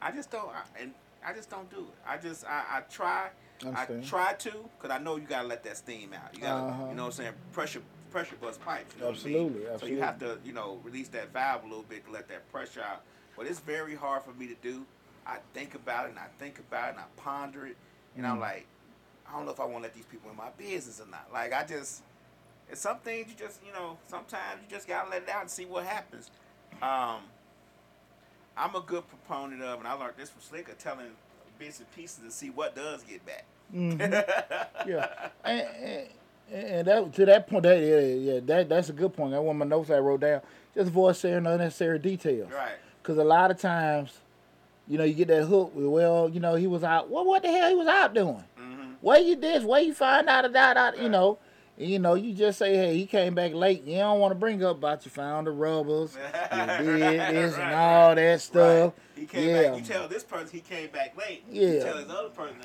I just don't. I, and I just don't do it. I just I, I try. I try to, cause I know you gotta let that steam out. You gotta, Uh-huh. you know what I'm saying? Pressure, pressure bust pipes. You know Absolutely, what I mean? So you have to, you know, release that valve a little bit to let that pressure out. But it's very hard for me to do. I think about it and I think about it and I ponder it, and Mm. I'm like, I don't know if I want to let these people in my business or not. Like I just, it's some things you just, you know, sometimes you just gotta let it out and see what happens. Um, I'm a good proponent of, and I learned this from Slicker, telling bits and pieces to see what does get back. yeah, and, and, and that to that point, that yeah, yeah, that that's a good point. That one of my notes I wrote down. Just avoid sharing unnecessary details. Right. Because a lot of times, you know, you get that hook. Well, you know, he was out. Well, what the hell he was out doing? Mm-hmm. Where you this? Where you find out about out? You know, and, you know, you just say, hey, he came back late. You don't want to bring up about you found the rubbers, you did this and Right, all right. that stuff. Right. He came Yeah. back. You tell this person he came back late. Yeah. You tell this other person,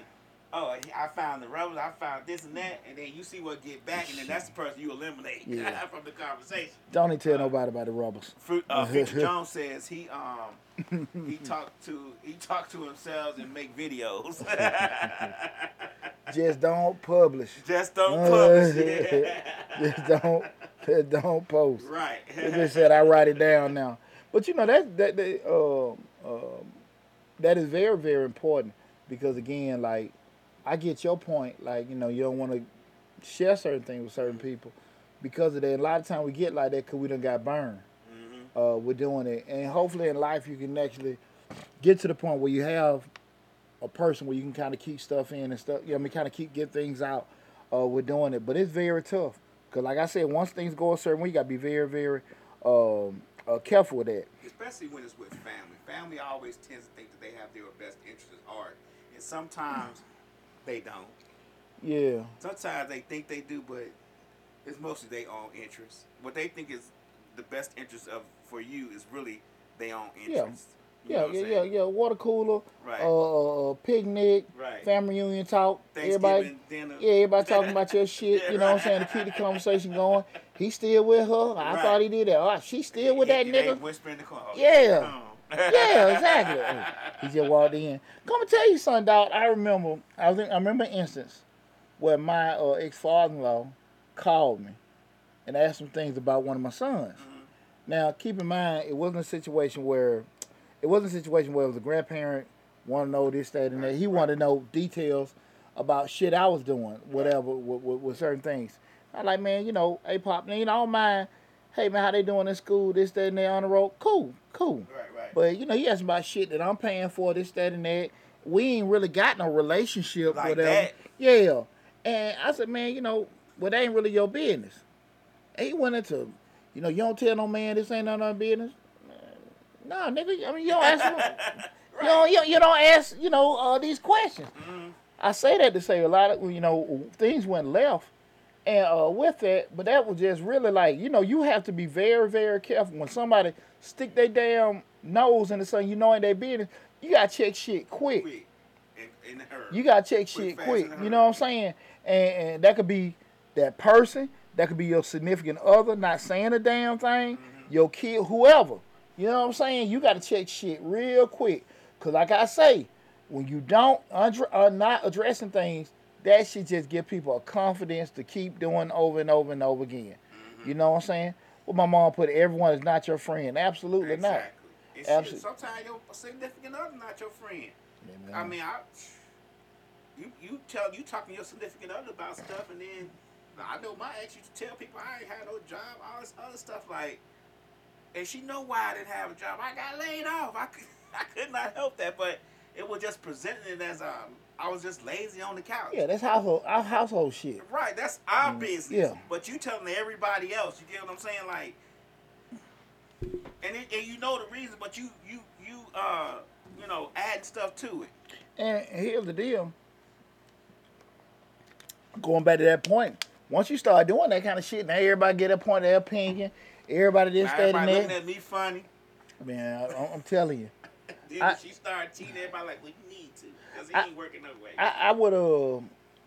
oh, I found the rubbers, I found this and that, and then you see what get back, and then that's the person you eliminate Yeah. from the conversation. Don't even tell nobody about the rubbers. Fruit, uh, Future Jones says he um he talked to he talked to himself and make videos. Just don't publish. Just don't publish it. just don't, just don't post. right. They just said I write it down now. But you know that that that, um, um, that is very very important because again, like I get your point. Like you know you don't want to share certain things with certain people because of that. A lot of time we get like that because we done got burned. hmm Uh, with doing it, and hopefully in life you can actually get to the point where you have a person where you can kind of keep stuff in and stuff. You know, I mean, kind of keep get things out. Uh, we're doing it, but it's very tough because, like I said, once things go a certain way, you got to be very, very um, uh, careful with that. Especially when it's with family. Family always tends to think that they have their best interests at heart, and sometimes they don't. Yeah, Sometimes they think they do, but it's mostly their own interest. What they think is the best interest of for you is really their own Yeah. interest. You yeah, know what yeah, yeah, yeah. Water cooler, Right. uh, uh, picnic, Right. family reunion talk. Everybody, Thanksgiving dinner. yeah, everybody talking about your shit. You know what I'm saying to keep the conversation going. He still with her. I Right. thought he did that. Oh, she still with that nigga. whisper in the corner. "Oh, Yeah. come on." Yeah, exactly. He just walked in. Come and tell you something, dog. I remember. I was. In, I remember an instance where my uh, ex father-in-law called me and asked some things about one of my sons. Mhm. Now, keep in mind, it wasn't a situation where it wasn't a situation where it was a grandparent want to know this, that, and that. He wanted to know details about shit I was doing, whatever, with, with, with certain things. I like, man, you know, hey, pop, you know, I don't mind. Hey, man, how they doing in school? This, that, and that on the road. Cool, cool. Right, right. But you know, you ask about shit that I'm paying for, this, that, and that. We ain't really got no relationship, Like whatever. that. Yeah. And I said, man, you know, well, that ain't really your business. And he went into, you know, you don't tell no man this ain't none of our business. Nah, nigga. I mean, you don't ask. him- you, don't, you, you don't ask. You know, uh, these questions. Mhm. I say that to say a lot of you know things went left, and uh, with that, but that was just really like you know you have to be very very careful when somebody stick their damn nose into something you know ain't their business. You gotta check shit quick. Quick. In, in. You gotta check Quick, shit quick. You know what I'm saying? And, and that could be that person. That could be your significant other, not saying a damn thing. Mm-hmm. Your kid, whoever. You know what I'm saying? You gotta check shit real quick. Cause like I say, when you don't undre- are not addressing things, that should just give people a confidence to keep doing over and over and over again. Mm-hmm. You know what I'm saying? Well, my mom put everyone is not your friend. Absolutely not. And Absolute- shit, sometimes your significant other not your friend. Yeah, I mean, I, you you tell you talking to your significant other about stuff, and then I know my ex used to tell people I ain't had no job, all this other stuff like, and she know why I didn't have a job. I got laid off. I could I could not help that, but it was just presenting it as um I was just lazy on the couch. yeah, that's household our household shit. Right, that's our business. yeah. But you telling everybody else, you get what I'm saying? Like, and it, and you know the reason, but you you you uh you know adding stuff to it. And here's the deal. Going back to that point, once you start doing that kind of shit, now everybody get a point of their opinion. Everybody this, Now that, and everybody looking at me funny. Man, I, I'm telling you, Then I- she started cheating, everybody like, well, you need to, because it I- ain't working no way. I, I would uh,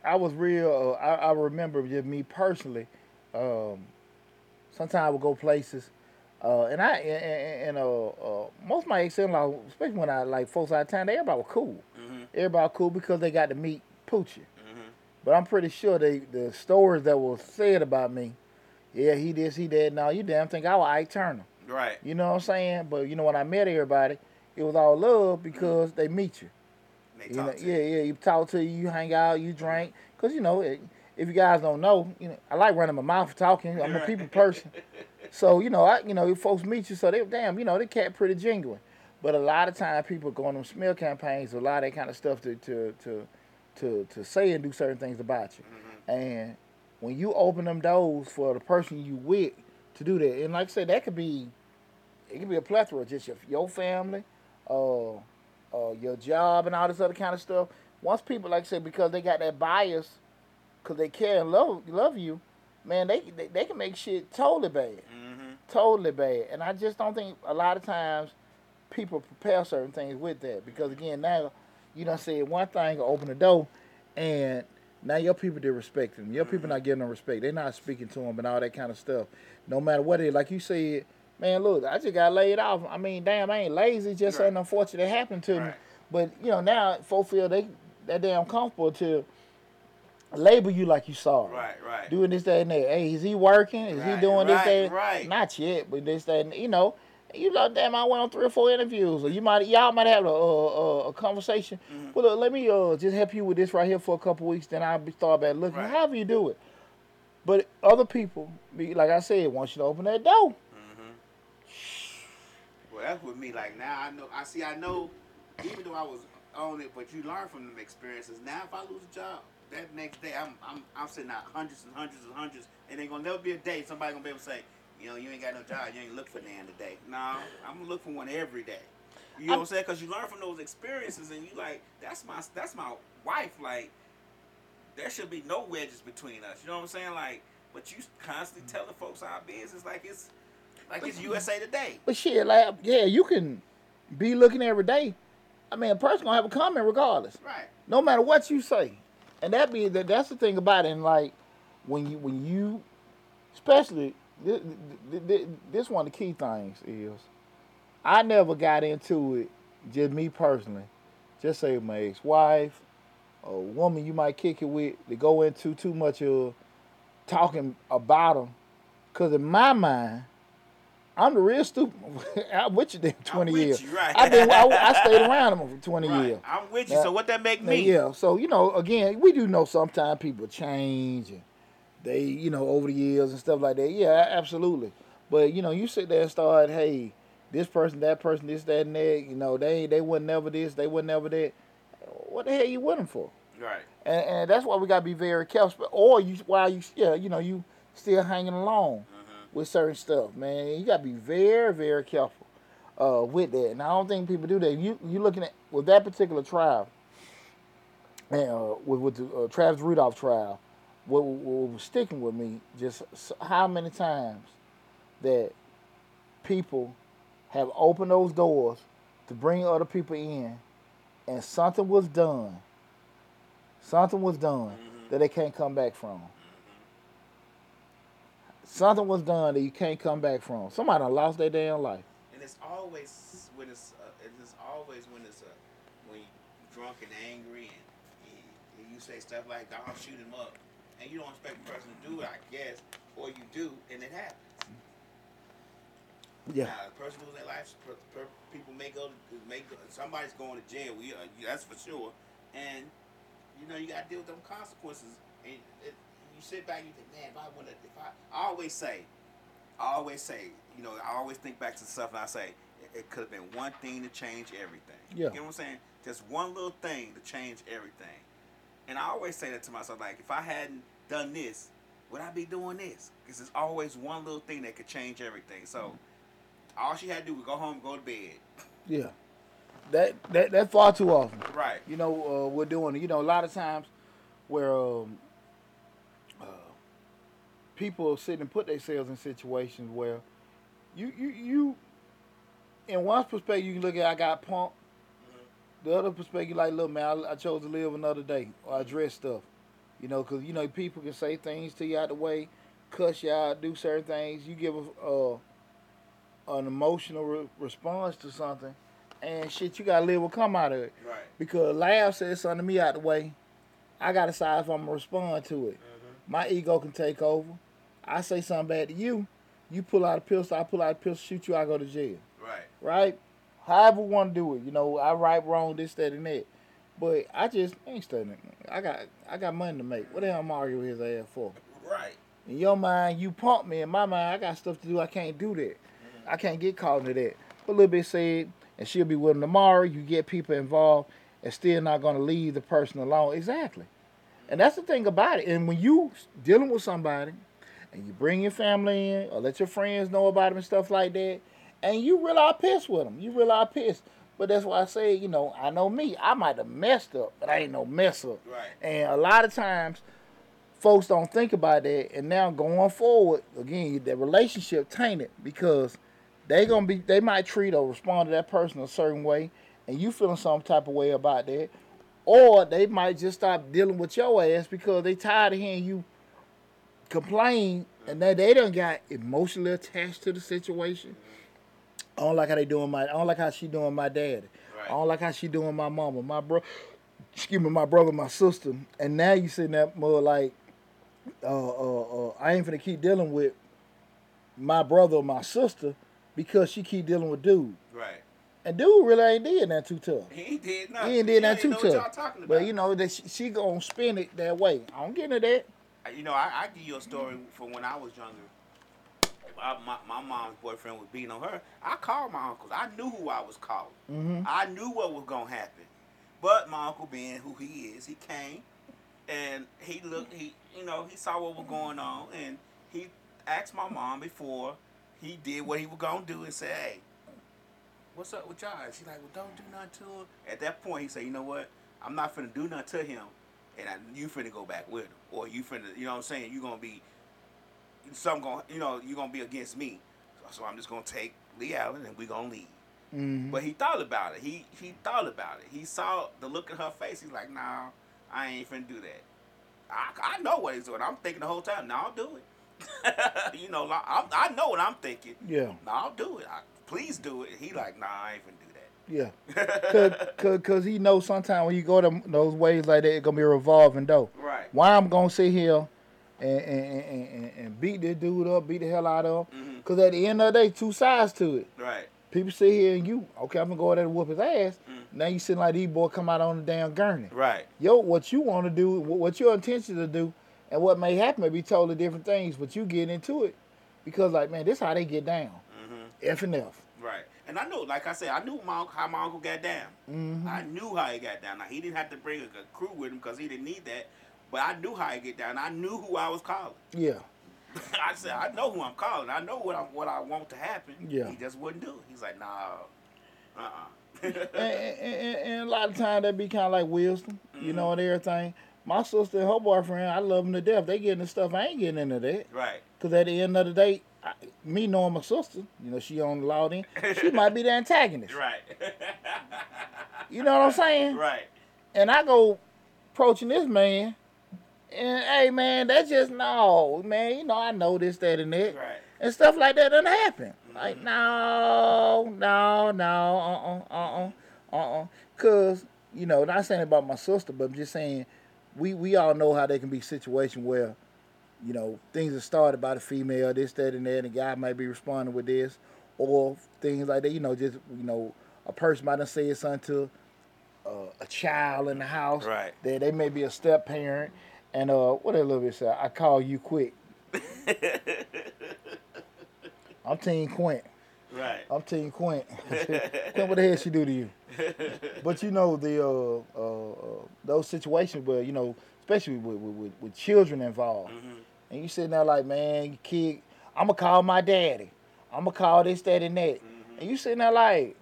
I was real. Uh, I, I remember just me personally. Um, sometimes I would go places, uh, and I and, and, and uh, uh, most of my ex-in-laws, especially when I like folks out of town, they everybody were cool. mm-hmm, Everybody cool because they got to meet Poochie. mm-hmm. But I'm pretty sure they the stories that were said about me, yeah, he this, he that. No, you damn think I was Ike Turner. Right. You know what I'm saying? But you know when I met everybody, it was all love because they meet you. They You know, yeah, you. yeah. You talk to you, you hang out, you drink. Cause you know, it, if you guys don't know, you know, I like running my mouth talking. I'm a people person. So you know, I you know, if folks meet you, so they damn, you know, they cat pretty genuine. But a lot of time people go on them smear campaigns, a lot of that kind of stuff to to to to, to say and do certain things about you. And when you open them doors for the person you with to do that, and like I said, that could be it could be a plethora, just your your family, uh, uh, your job, and all this other kind of stuff. Once people, like I said, because they got that bias, because they care and love love you, man, they, they they can make shit totally bad, Mm-hmm. totally bad. And I just don't think a lot of times people prepare certain things with that because again, now you don't said one thing, open the door, and now your people they respect them. Your people not giving them respect. They're not speaking to them and all that kind of stuff. No matter what it is, like you said, man, look, I just got laid off. I mean, damn, I ain't lazy. Just Right. something unfortunate happened to me. But you know, now folk feel they that damn comfortable to label you like you sorry. Right, right. Doing this, that, and that. Hey, is he working? Is he Right, doing this, right, that? right. Not yet, but this, that, and you know. You know, damn, I went on three or four interviews, or you might, y'all might have a, a, a conversation. Mm-hmm. Well, look, let me uh, just help you with this right here for a couple weeks, then I'll be start back looking. Right. However you do it, but other people, like I said, want you to open that door. Well, that's with me. Like now, I know. I see. I know. Even though I was on it, but you learn from them experiences. Now, if I lose a job, that next day, I'm I'm I'm sitting out hundreds and hundreds and hundreds, and ain't gonna never be a day somebody gonna be able to say, you know, you ain't got no job, you ain't look for none today. No, I'm gonna look for one every day. You know what I'm saying? Because you learn from those experiences, and you like, that's my that's my wife. Like, there should be no wedges between us. You know what I'm saying? Like, but you constantly telling folks our business like it's like it's USA Today. But shit, like, yeah, you can be looking every day. I mean, a person gonna have a comment regardless. Right. no matter what you say. And that be that that's the thing about it. And like when you when you, especially this, this one of the key things is, I never got into it. Just me personally, just say my ex-wife, a woman you might kick it with, to go into too much of talking about them. Cause in my mind, I'm the real stupid. I'm with you there for 20 with years. you, right. I've been, I, I stayed around them for 20 Right. years. I'm with you. Now- so what that make Now, me? yeah, so you know, again, we do know sometimes people change and they, you know, over the years and stuff like that. Yeah, absolutely. But you know, you sit there and start, hey, this person, that person, this, that, and that. You know, they they were never this, they were never that. What the hell you with them for? Right. And, and that's why we gotta be very careful. Or you, while you, yeah, you know, you still hanging along with certain stuff, man. You gotta be very, very careful uh, with that. And I don't think people do that. You you looking at with that particular trial, and uh, with with the uh, Travis Rudolph trial, what, what was sticking with me just how many times that people have opened those doors to bring other people in, and something was done. Something was done that they can't come back from. Something was done that you can't come back from. Somebody lost their damn life. And it's always when it's uh, it's always when it's uh, when you drunk and angry and, and you say stuff like "I'll shoot him up," and you don't expect the person to do it, I guess, or you do, and it happens. Yeah. Now, the person losing their life, per, per, people may go, may go, somebody's going to jail. We, uh, that's for sure. And you know, you got to deal with them consequences. And it, you sit back, and you think, man, if I would have, if I, I always say, I always say, you know, I always think back to stuff, and I say, it, it could have been one thing to change everything. Yeah. You know what I'm saying? Just one little thing to change everything. And I always say that to myself, like, if I hadn't done this, would I be doing this? Because there's always one little thing that could change everything. So all she had to do was go home, go to bed. Yeah. That that that far too often. Right. You know, uh, we're doing. You know, a lot of times where um, people sit and put themselves in situations where you you you. In one perspective, you can look at I got punked. The other perspective, like, look, man, I, I chose to live another day, or I address stuff. You know, because you know people can say things to you out the way, cuss you out, do certain things. You give a, uh, an emotional re- response to something, and shit, you gotta live what come out of it. Right. Because Lab said something to me out the way, I gotta decide if I'm gonna respond to it. My ego can take over. I say something bad to you, you pull out a pistol, I pull out a pistol, shoot you, I go to jail. Right. Right? However we want to do it, you know, I right, wrong, this, that, and that. But I just ain't studying. I got I got money to make. What the hell I'm arguing with his ass for? Right. In your mind, you pump me. In my mind, I got stuff to do. I can't do that. Mm-hmm. I can't get caught into that. But Lil Bit said, and she'll be with them tomorrow. You get people involved and still not going to leave the person alone. Exactly. And that's the thing about it. And when you dealing with somebody and you bring your family in or let your friends know about them and stuff like that, and you really are pissed with them. You really are pissed. But that's why I say, you know, I know me. I might have messed up, but I ain't no mess up. Right. And a lot of times, folks don't think about that. And now going forward, again, the relationship tainted because they gonna be, they might treat or respond to that person a certain way, and you feeling some type of way about that, or they might just stop dealing with your ass because they tired of hearing you complain, and that they done got emotionally attached to the situation. I don't like how they doing my. I don't like how she doing my daddy. Right. I don't like how she doing my mama, my bro. Excuse me, my brother, my sister. And now you sitting there more like, uh, uh, uh, I ain't finna keep dealing with my brother or my sister because she keep dealing with dude. Right. And dude really ain't did that too tough. He ain't did nothing. He ain't did that too know what y'all tough. talking about. But you know that she, she gonna spin it that way. I don't get into that. You know, I, I give you a story from when I was younger. I, my, my mom's boyfriend was beating on her. I called my uncles. I knew who I was calling. Mm-hmm. I knew what was gonna happen. But my uncle, being who he is, he came and he looked. He, you know, he saw what was going on, and he asked my mom before he did what he was gonna do, and said, "Hey, what's up with y'all?" She's like, "Well, don't do nothing to him." At that point, he said, "You know what? I'm not finna do nothing to him, and I, you finna go back with him, or you finna, you know what I'm saying? You gonna be, some gonna, you know, you gonna be against me. So, so I'm just gonna take Lee Allen, and we gonna leave." Mm-hmm. But he thought about it. He he thought about it. He saw the look in her face. He's like, "Nah, I ain't finna do that." I, I know what he's doing. I'm thinking the whole time. Nah, I'll do it. you know, I, I know what I'm thinking. Yeah, Nah, I'll do it. I, please do it. He like, nah, I ain't finna do yeah. Cause, cause, cause he knows sometimes when you go to those ways like that, it's gonna be a revolving door. right. Why I'm gonna sit here and and, and, and, beat this dude up, beat the hell out of him? Mhm. Cause at the end of the day, two sides to it. Right. People sit here and you, okay, I'm gonna go out there and whoop his ass. Mm. Now you sitting like these boy come out on the damn gurney. Right. Yo, what you want to do, what your intention to do, and what may happen may be totally different things, but you get into it because like, man, this how they get down. hmm F and F. Right. And I know, like I said, I knew my, how my uncle got down. Mm-hmm. I knew how he got down. Now he didn't have to bring a, a crew with him because he didn't need that. But I knew how he get down. I knew who I was calling. Yeah. I said, I know who I'm calling. I know what I what I want to happen. Yeah. He just wouldn't do it. He's like, nah, uh, uh and, and, and, and a lot of times that be kind of like wisdom, you know, and everything. My sister and her boyfriend, I love them to death. They getting the stuff. I ain't getting into that. right. Because at the end of the day, I, me knowing my sister, you know, she on end, she might be the antagonist. Right. You know what I'm saying? right. And I go approaching this man, and hey, man, that's just no, man. You know, I know this, that, and that. Right. and stuff like that doesn't happen. Like no, no, no, uh uh, uh, uh, uh, uh, uh uh. cause you know, not saying about my sister, but I'm just saying we we all know how there can be situations where, you know, things are started by the female, this, that, and that, and the guy might be responding with this, or things like that. You know, just you know, a person might have said something to uh, a child in the house Right. that they may be a step parent, and uh, what that Lil Bit say? I call you quick. I'm Team Quint. Right. I'm Team Quint. Quint, what the hell she do to you? But you know the uh, uh, uh, those situations where you know, especially with with, with, children involved, Mhm. And you sitting there like, man, you kid, I'm gonna call my daddy. I'm gonna call this, that, and that, Mhm. and you sitting there like.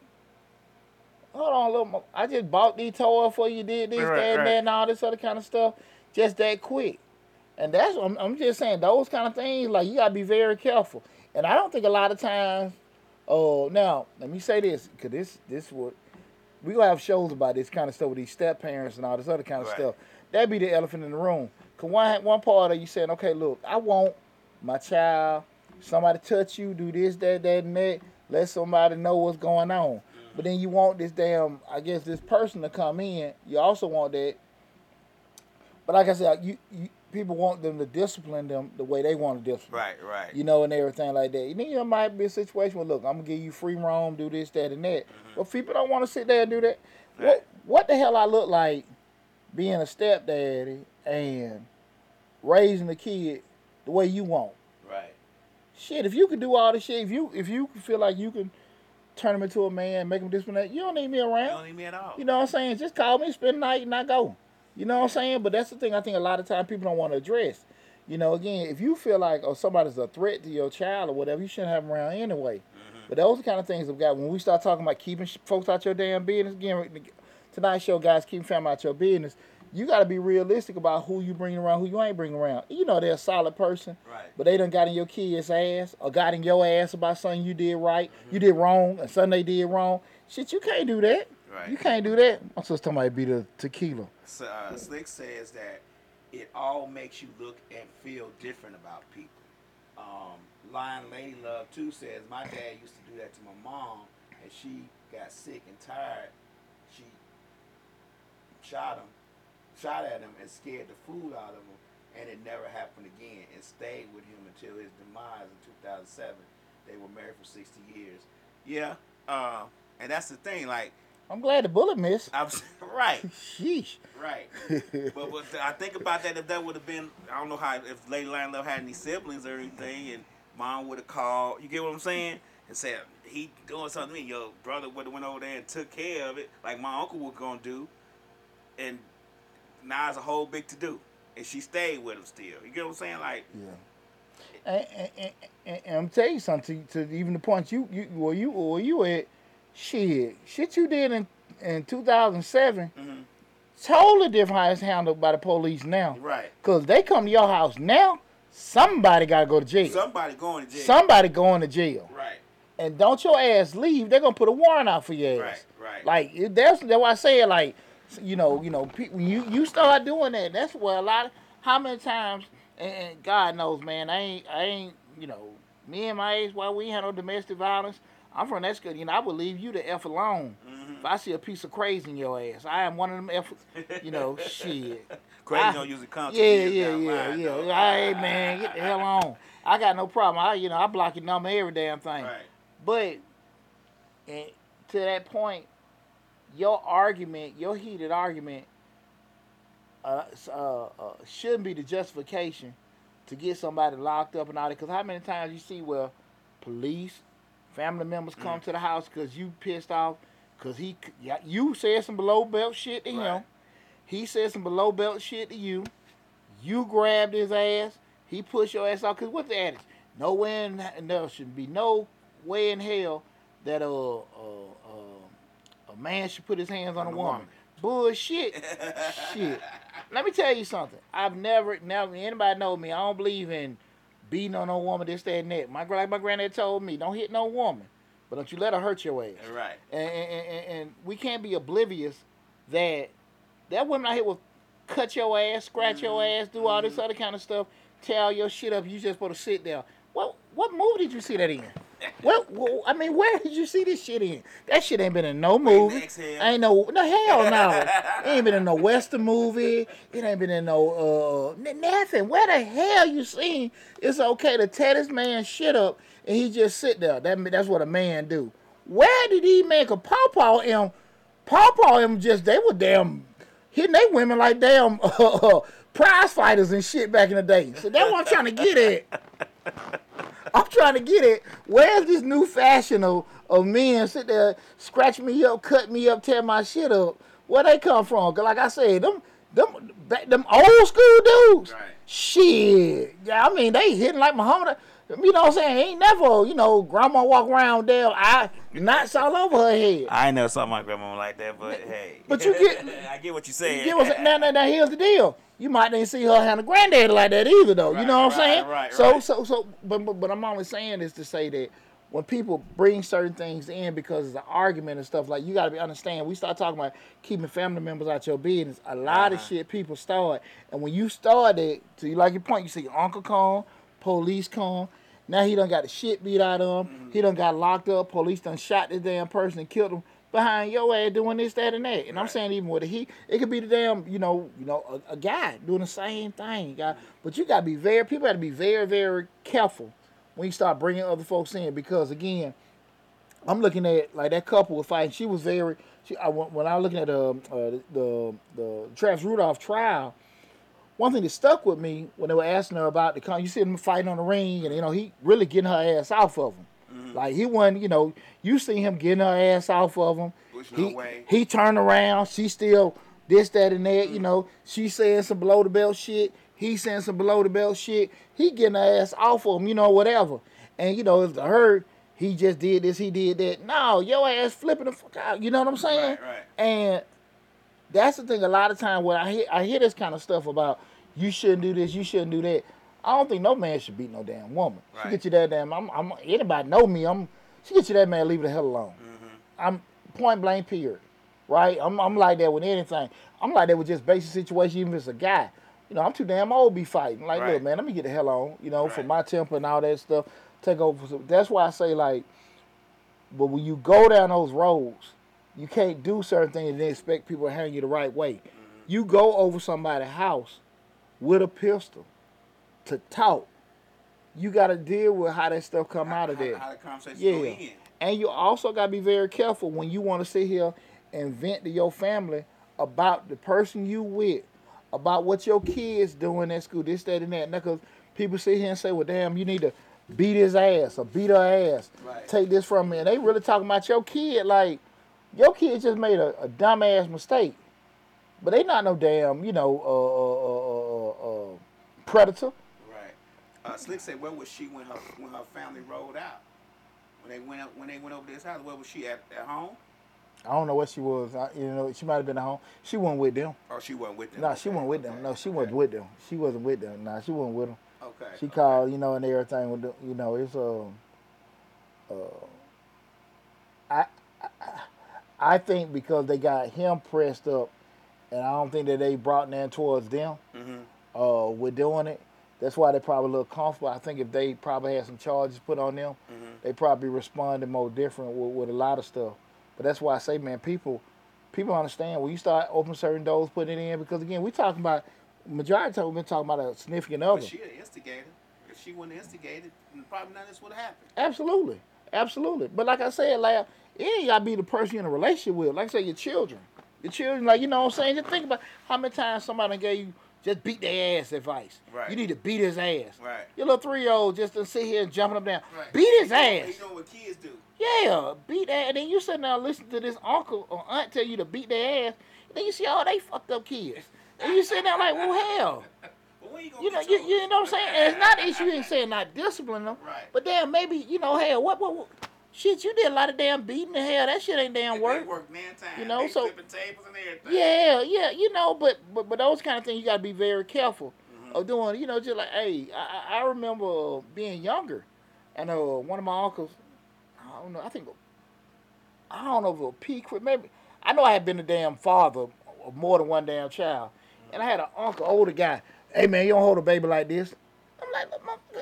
Hold on, little. mo- I just bought these toys for you, did this, Right, that, and right. that, and all this other kind of stuff, just that quick. And that's I'm, I'm just saying those kind of things. Like you gotta be very careful. And I don't think a lot of times. Oh, now let me say this, cause this this what we gonna have shows about this kind of stuff with these step parents and all this other kind of Right. stuff. That'd be the elephant in the room. Cause one one part of you saying, okay, look, I want my child, somebody touch you, do this, that, that, and that. Let somebody know what's going on. But then you want this damn, I guess, this person to come in. You also want that. But like I said, you, you people want them to discipline them the way they want to discipline Right. Right. you know, and everything like that. And then there might be a situation where, look, I'm gonna give you free roam, do this, that, and that. Mm-hmm. But people don't want to sit there and do that. Right. What what the hell I look like being a stepdaddy and raising the kid the way you want? Right. Shit, if you can do all this shit, if you if you feel like you can turn him into a man, make him this and that. You don't need me around. You don't need me at all. You know what I'm saying? Just call me, spend the night, and I go. You know what I'm saying? But that's the thing I think a lot of times people don't want to address. You know, again, if you feel like oh somebody's a threat to your child or whatever, you shouldn't have them around anyway. Mm-hmm. But those are the kind of things that got when we start talking about keeping folks out your damn business. Again, tonight's show, guys, keep family out your business. You got to be realistic about who you bring around, who you ain't bringing around. You know they're a solid person, Right. but they done got in your kid's ass or got in your ass about something you did right, you did wrong, and something they did wrong. Shit, you can't do that. Right. You can't do that. I'm supposed to talking about be the tequila. So, uh, Slick says that it all makes you look and feel different about people. Um, Lion Lady Love too says my dad used to do that to my mom, and she got sick and tired. Shot him, shot at him, and scared the food out of him, and it never happened again. And stayed with him until his demise in 2007. They were married for 60 years. Yeah, uh, and that's the thing. Like, I'm glad the bullet missed. I'm right. Sheesh. Right. but, but I think about that if that would have been I don't know how if Lady Lion Love had any siblings or anything and mom would have called you get what I'm saying? And said he doing something to me, your brother would have went over there and took care of it like my uncle was gonna do and now it's a whole big to do. And she stayed with him still. You get what I'm saying? Like Yeah. And, and, and, and, I'm telling you something to, to even the point you you where you where you at shit shit you did in in 2007 Mhm. totally different how it's handled by the police now. Right. Cause they come to your house now, somebody gotta go to jail. Somebody going to jail. Somebody going to jail. Right. And don't your ass leave. They're gonna put a warrant out for your ass. Right. Right. Like that's that's why I say it. Like you know, you know, pe- when you you start doing that, that's where a lot of how many times and, and God knows, man, I ain't I ain't you know me and my age, why we ain't had no domestic violence. I'm from that school. You know, I would leave you the f alone. Mhm. If I see a piece of crazy in your ass, I am one of them f. You know, shit. Crazy I- don't usually come to Yeah, yeah, yeah, line, yeah. though. Hey man, get the hell on. I got no problem. I you know I block your number every damn thing. Right. But and to that point, your argument, your heated argument, uh, uh, uh, shouldn't be the justification to get somebody locked up and all that. Because how many times you see where police, family members come Mm. to the house because you pissed off, because he, yeah, you said some below belt shit to him, Right. he said some below belt shit to you, you grabbed his ass, he pushed your ass out. Because what's the adage? Nowhere in there should be no way in hell that uh, uh, a man should put his hands on, On a woman. woman. Bullshit. Shit. Let me tell you something. I've never now anybody know me. I don't believe in beating on no woman. This, that, and that. My like my granddad told me, don't hit no woman, but don't you let her hurt your ass. Right. And, and, and, and we can't be oblivious that that woman out here will cut your ass, scratch your Mhm. ass, do all this Mhm. other kind of stuff, tear your shit up. You just supposed to sit there. What what movie did you see that in? Well, I mean, where did you see this shit in? That shit ain't been in no movie. Ain't no no hell no. it ain't been in no western movie. It ain't been in no uh nothing. Where the hell you seen? It's okay to tear this man shit up and he just sit there. That me- that's what a man do. Where did he make a pawpaw him? Pawpaw him just they were damn hitting they women like damn uh, prize fighters and shit back in the day. So that's what I'm trying to get at. I'm trying to get it. Where's this new fashion of, of men sit there, scratch me up, cut me up, tear my shit up? Where they come from? 'Cause like I said, them them them old school dudes. Right. Shit. Yeah, I mean they hitting like Muhammad. You know what I'm saying? Ain't never, you know, grandma walk around there, I knots all over her head. I ain't never saw my grandma like that, but hey. But you get- I get what you're saying. You get what? Now, now, now, here's the deal. You might not see her handle granddaddy like that either, though. you know what I'm saying? right, so, right. so, so, but, but, but I'm only saying this to say that when people bring certain things in because it's an argument and stuff, like you got to be understand. We start talking about keeping family members out your business. A lot of Uh-huh. shit people start, and when you start it, to you like your point, you see your uncle come, police come. Now he done got the shit beat out of him. Mm-hmm. He done got locked up. Police done shot this damn person and killed him behind your ass doing this, that, and that. And I'm saying even with a he, it could be the damn, you know, you know, a, a guy doing the same thing. Guy. But you gotta be very, people gotta be very, very careful when you start bringing other folks in because again, I'm looking at like that couple was fighting. She was very. She, I, when when I was looking at um, uh, the the the Travis Rudolph trial, one thing that stuck with me when they were asking her about the con, you see him fighting on the ring, and you know he really getting her ass off of him. Like he wasn't, you know, you see him getting her ass off of him. Pushing He away. he turned around. She still this, that, and that. You mm. know, she saying some below the belt shit. He saying some below the belt shit. He getting her ass off of him. You know, whatever. And you know, if to her, he just did this, he did that. No, your ass flipping the fuck out. You know what I'm saying? Right, right. And that's the thing. A lot of time when I hear I hear this kind of stuff about you shouldn't do this, you shouldn't do that. I don't think no man should beat no damn woman. She Right. get you that damn. I'm, I'm anybody know me. I'm. She get you that man. Leave it the hell alone. Mm-hmm. I'm point blank. Period. Right. I'm. I'm like that with anything. I'm like that with just basic situation. Even if it's a guy. You know, I'm too damn old to be fighting. Like, Right. look, man, let me get the hell on. You know, for my temper and all that stuff. Take over. That's why I say like, but when you go down those roads, you can't do certain things and then expect people to handle you the right way. Mm-hmm. You go over somebody's house with a pistol to talk. You got to deal with how that stuff come out of how, there. How the conversation go Yeah. in. And you also got to be very careful when you want to sit here and vent to your family about the person you with, about what your kids doing at school, this, that, and that. Because people sit here and say, well, damn, you need to beat his ass or beat her ass. Right. Take this from me. And they really talking about your kid like, your kid just made a, a dumbass mistake. But they not no damn, you know, uh, uh, uh, uh, predator. Uh, Slick said, where was she when her when her family rolled out? When they went up, when they went over to his house, where was she at? At home? I don't know where she was. I, you know, she might have been at home. She wasn't with them. Or she wasn't with them? No, she Okay, wasn't with them. okay, No, she okay, wasn't with them. She wasn't with them. Nah, she wasn't with them. Okay. She called, you know, and everything. With the, you know, it's um, uh, I, I, I think because they got him pressed up, and I don't think that they brought that towards them. Mhm. Uh, with doing it, that's why they probably look comfortable. I think if they probably had some charges put on them, Mhm. they probably responded more different with, with a lot of stuff. But that's why I say, man, people, people understand when you start opening certain doors, putting it in, because again, we talking about majority of the time we've been talking about a significant other. But she an instigator. If she wasn't instigated, probably none of this would have happened. Absolutely, absolutely. But like I said, like it ain't gotta be the person you're in a relationship with. Like I say, your children, your children. Like you know what I'm saying. Just think about how many times somebody gave you just beat their ass advice. Right. You need to beat his ass. Right. Your little three year old just to sit here and jumping up down. Right. Beat his ass. You know what kids do. Yeah, beat that. And then you sit down listening to this uncle or aunt tell you to beat their ass. And then you see all they fucked up kids. And you sit down like, well, hell. You You know, you, you know what I'm saying? And it's not the issue ain't saying not discipline them. Right. But damn, maybe, you know, hell, what, what, what shit, you did a lot of damn beating the hell. That shit ain't damn They work. work nine times. You know, they so- tables and everything. Yeah, yeah, you know, but but but those kind of things you gotta be very careful Mhm. of doing. You know, just like hey, I, I remember being younger, and uh, one of my uncles, I don't know, I think, I don't know if it was P. Maybe I know I had been a damn father of more than one damn child, and I had an uncle, older guy. Hey man, you don't hold a baby like this. I'm like,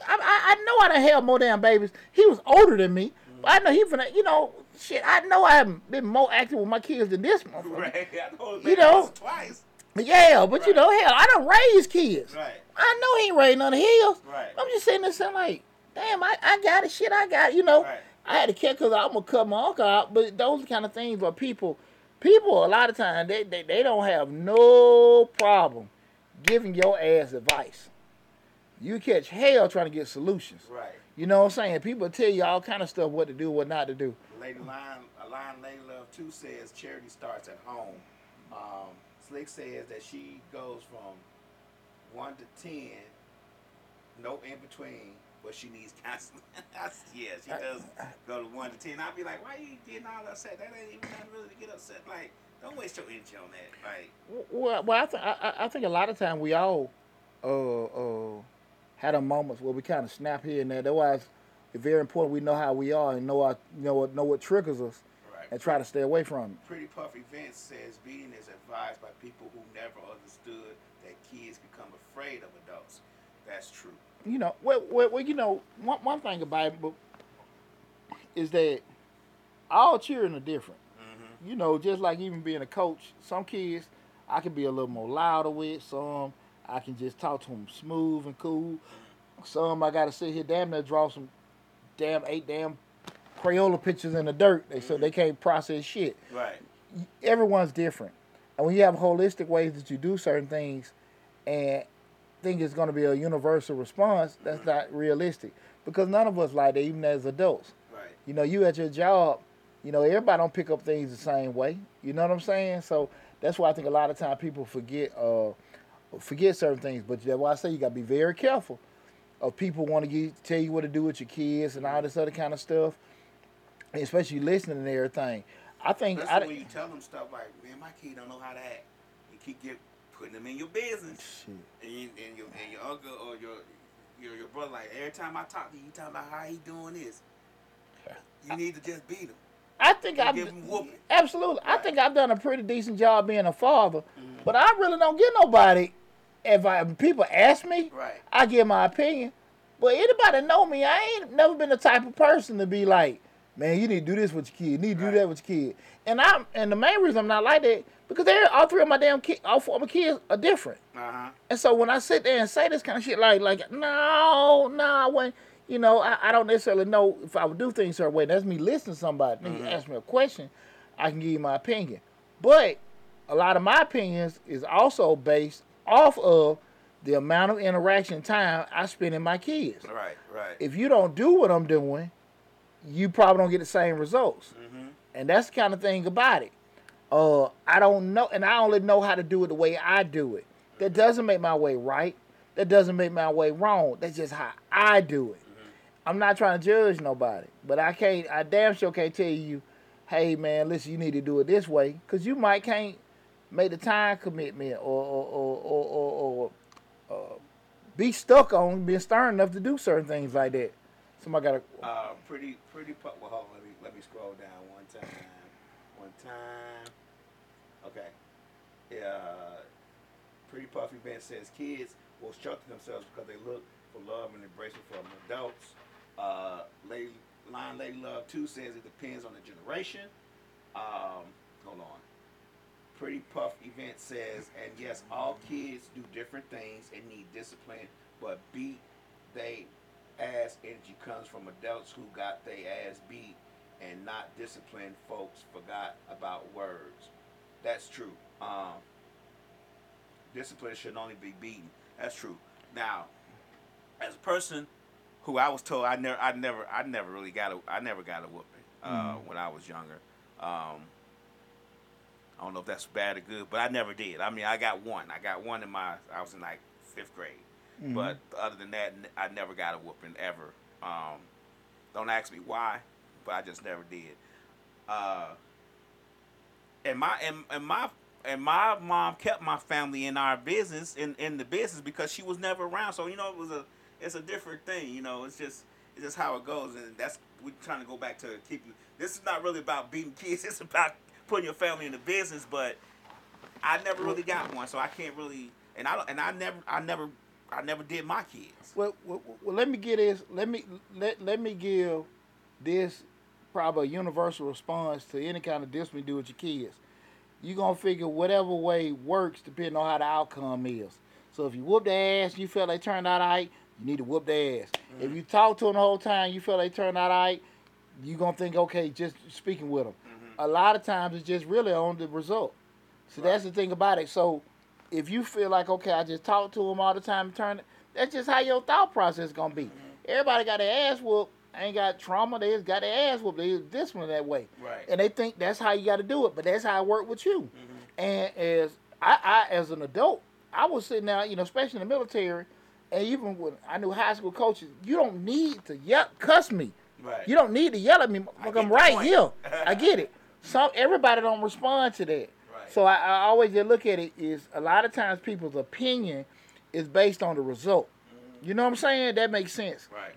I, I, I know I done held more damn babies. He was older than me, I know he finna, you know, shit. I know I haven't been more active with my kids than this motherfucker. Right. I know You know- twice. Yeah, but you know, hell, I don't raise kids. Right. I know he ain't raised none of his. Right. I'm just sitting there saying like, damn, I, I got it, shit, I got it. You know, Right. I had to catch because I'm gonna cut my uncle out. But those kind of things where people, people a lot of times they, they they don't have no problem giving your ass advice. You catch hell trying to get solutions. Right. You know what I'm saying? People tell you all kind of stuff what to do, what not to do. Lady Line, a line Lady Love 2 says charity starts at home. Um, Slick says that she goes from 1 to 10, no in between, but she needs counseling. Yeah, she does go to 1 to 10. I'll be like, why are you getting all upset? That ain't even nothing really to get upset. Like, don't waste your energy on that. Like, Well, well I, th- I, I- I think a lot of time we all uh, uh, had our moments where we kind of snap here and there. That's why it's very important we know how we are and know our, you know what know what triggers us right. and try to stay away from it. Pretty Puff Events says beating is advised by people who never understood that kids become afraid of adults. That's true. You know, well, well, well you know, one, one thing about it but- is that all children are different. Mm-hmm. You know, just like even being a coach, some kids I can be a little more louder with. Some I can just talk to them smooth and cool. Some I got to sit here damn near draw some damn eight damn Crayola pictures in the dirt. They so they can't process shit. Right. Everyone's different, and when you have holistic ways that you do certain things, and think it's going to be a universal response, that's not realistic because none of us like that, even as adults. Right. You know, you at your job, you know, everybody don't pick up things the same way. You know what I'm saying? So that's why I think a lot of time people forget uh forget certain things. But that's why I say you gotta be very careful of people want to tell you what to do with your kids and all this other kind of stuff, and especially listening and everything. I think Especially I, when you tell them stuff like, "Man, my kid don't know how to act," you keep get putting them in your business, Shit. and, you, and your and your uncle or your your your brother like every time I talk to you, you talking about how he doing this. You need to just beat him. I think I've give 'em whooping. absolutely. I think I've done a pretty decent job being a father, Mm-hmm. but I really don't get nobody. If I if people ask me, Right. I give my opinion. But anybody know me, I ain't never been the type of person to be like, man, you need to do this with your kid, you need to Right. do that with your kid. And I'm and the main reason I'm not like that because they're all three of my damn kids, all four of my kids are different. Uh huh. And so when I sit there and say this kind of shit, like, like, no, no, when, you know, I, I don't necessarily know if I would do things certain way. That's me listening to somebody. Nigga ask me a question, I can give you my opinion. But a lot of my opinions is also based off of the amount of interaction time I spend in my kids. Right. Right. If you don't do what I'm doing, you probably don't get the same results. mm-hmm. And that's the kind of thing about it. Uh, I don't know, and I only know how to do it the way I do it. That doesn't make my way right. That doesn't make my way wrong. That's just how I do it. I'm not trying to judge nobody, but I can't. I damn sure can't tell you, hey man, listen, you need to do it this way, because you might can't make the time commitment or or or or, or, or uh, be stuck on being stern enough to do certain things like that. Somebody got to. Uh, pretty, pretty. Well, hold on. Let me let me scroll down one time. One time. Okay. Yeah. Pretty Puffy Ben says kids will shelter themselves because they look for love and embracement from adults. Uh, Lady, Line Lady Love too says it depends on the generation. Um, hold on. Pretty Puff Event says, and yes, all kids do different things and need discipline, but beat they ass energy comes from adults who got their ass beat and not disciplined folks forgot about words. That's true. Um, discipline should only be beaten. That's true. Now, as a person who I was told I never, I never, I never really got a, I never got a whooping uh, when I was younger. Um, I don't know if that's bad or good, but I never did. I mean, I got one. I got one in my. I was in like fifth grade, but other than that, I never got a whooping ever. Um, don't ask me why, but I just never did. Uh, and my and, and my and my mom kept my family in our business in, in the business because she was never around. So you know, it was a it's a different thing. You know, it's just it's just how it goes, and that's we're trying to go back to keeping. This is not really about beating kids. It's about putting your family in the business. But I never really got one, so I can't really. And I and I never I never I never did my kids. Well, well, well, let me get this. Let me let let me give this probably a universal response to any kind of discipline you do with your kids. You're gonna figure whatever way works depending on how the outcome is. So if you whoop their ass, you feel they turned out right, you need to whoop their ass. If mm-hmm. you talk to them the whole time, you feel they turned out right, you gonna think okay, just speaking with them. A lot of times it's just really on the result. So that's the thing about it. So if you feel like okay, I just talk to them all the time and turn it, that's just how your thought process is gonna be. Everybody got their ass whooped, ain't got trauma, they just got their ass whooped. They disciplined that way. Right. And they think that's how you gotta do it, but that's how it worked with you. And as I, I as an adult, I was sitting there, you know, especially in the military, and even when I knew high school coaches, you don't need to yell cuss me. Right. You don't need to yell at me. Like I'm right point. here. I get it. Some everybody don't respond to that. Right. So I, I always just look at it is a lot of times people's opinion is based on the result. Mm-hmm. You know what I'm saying? That makes sense. Right.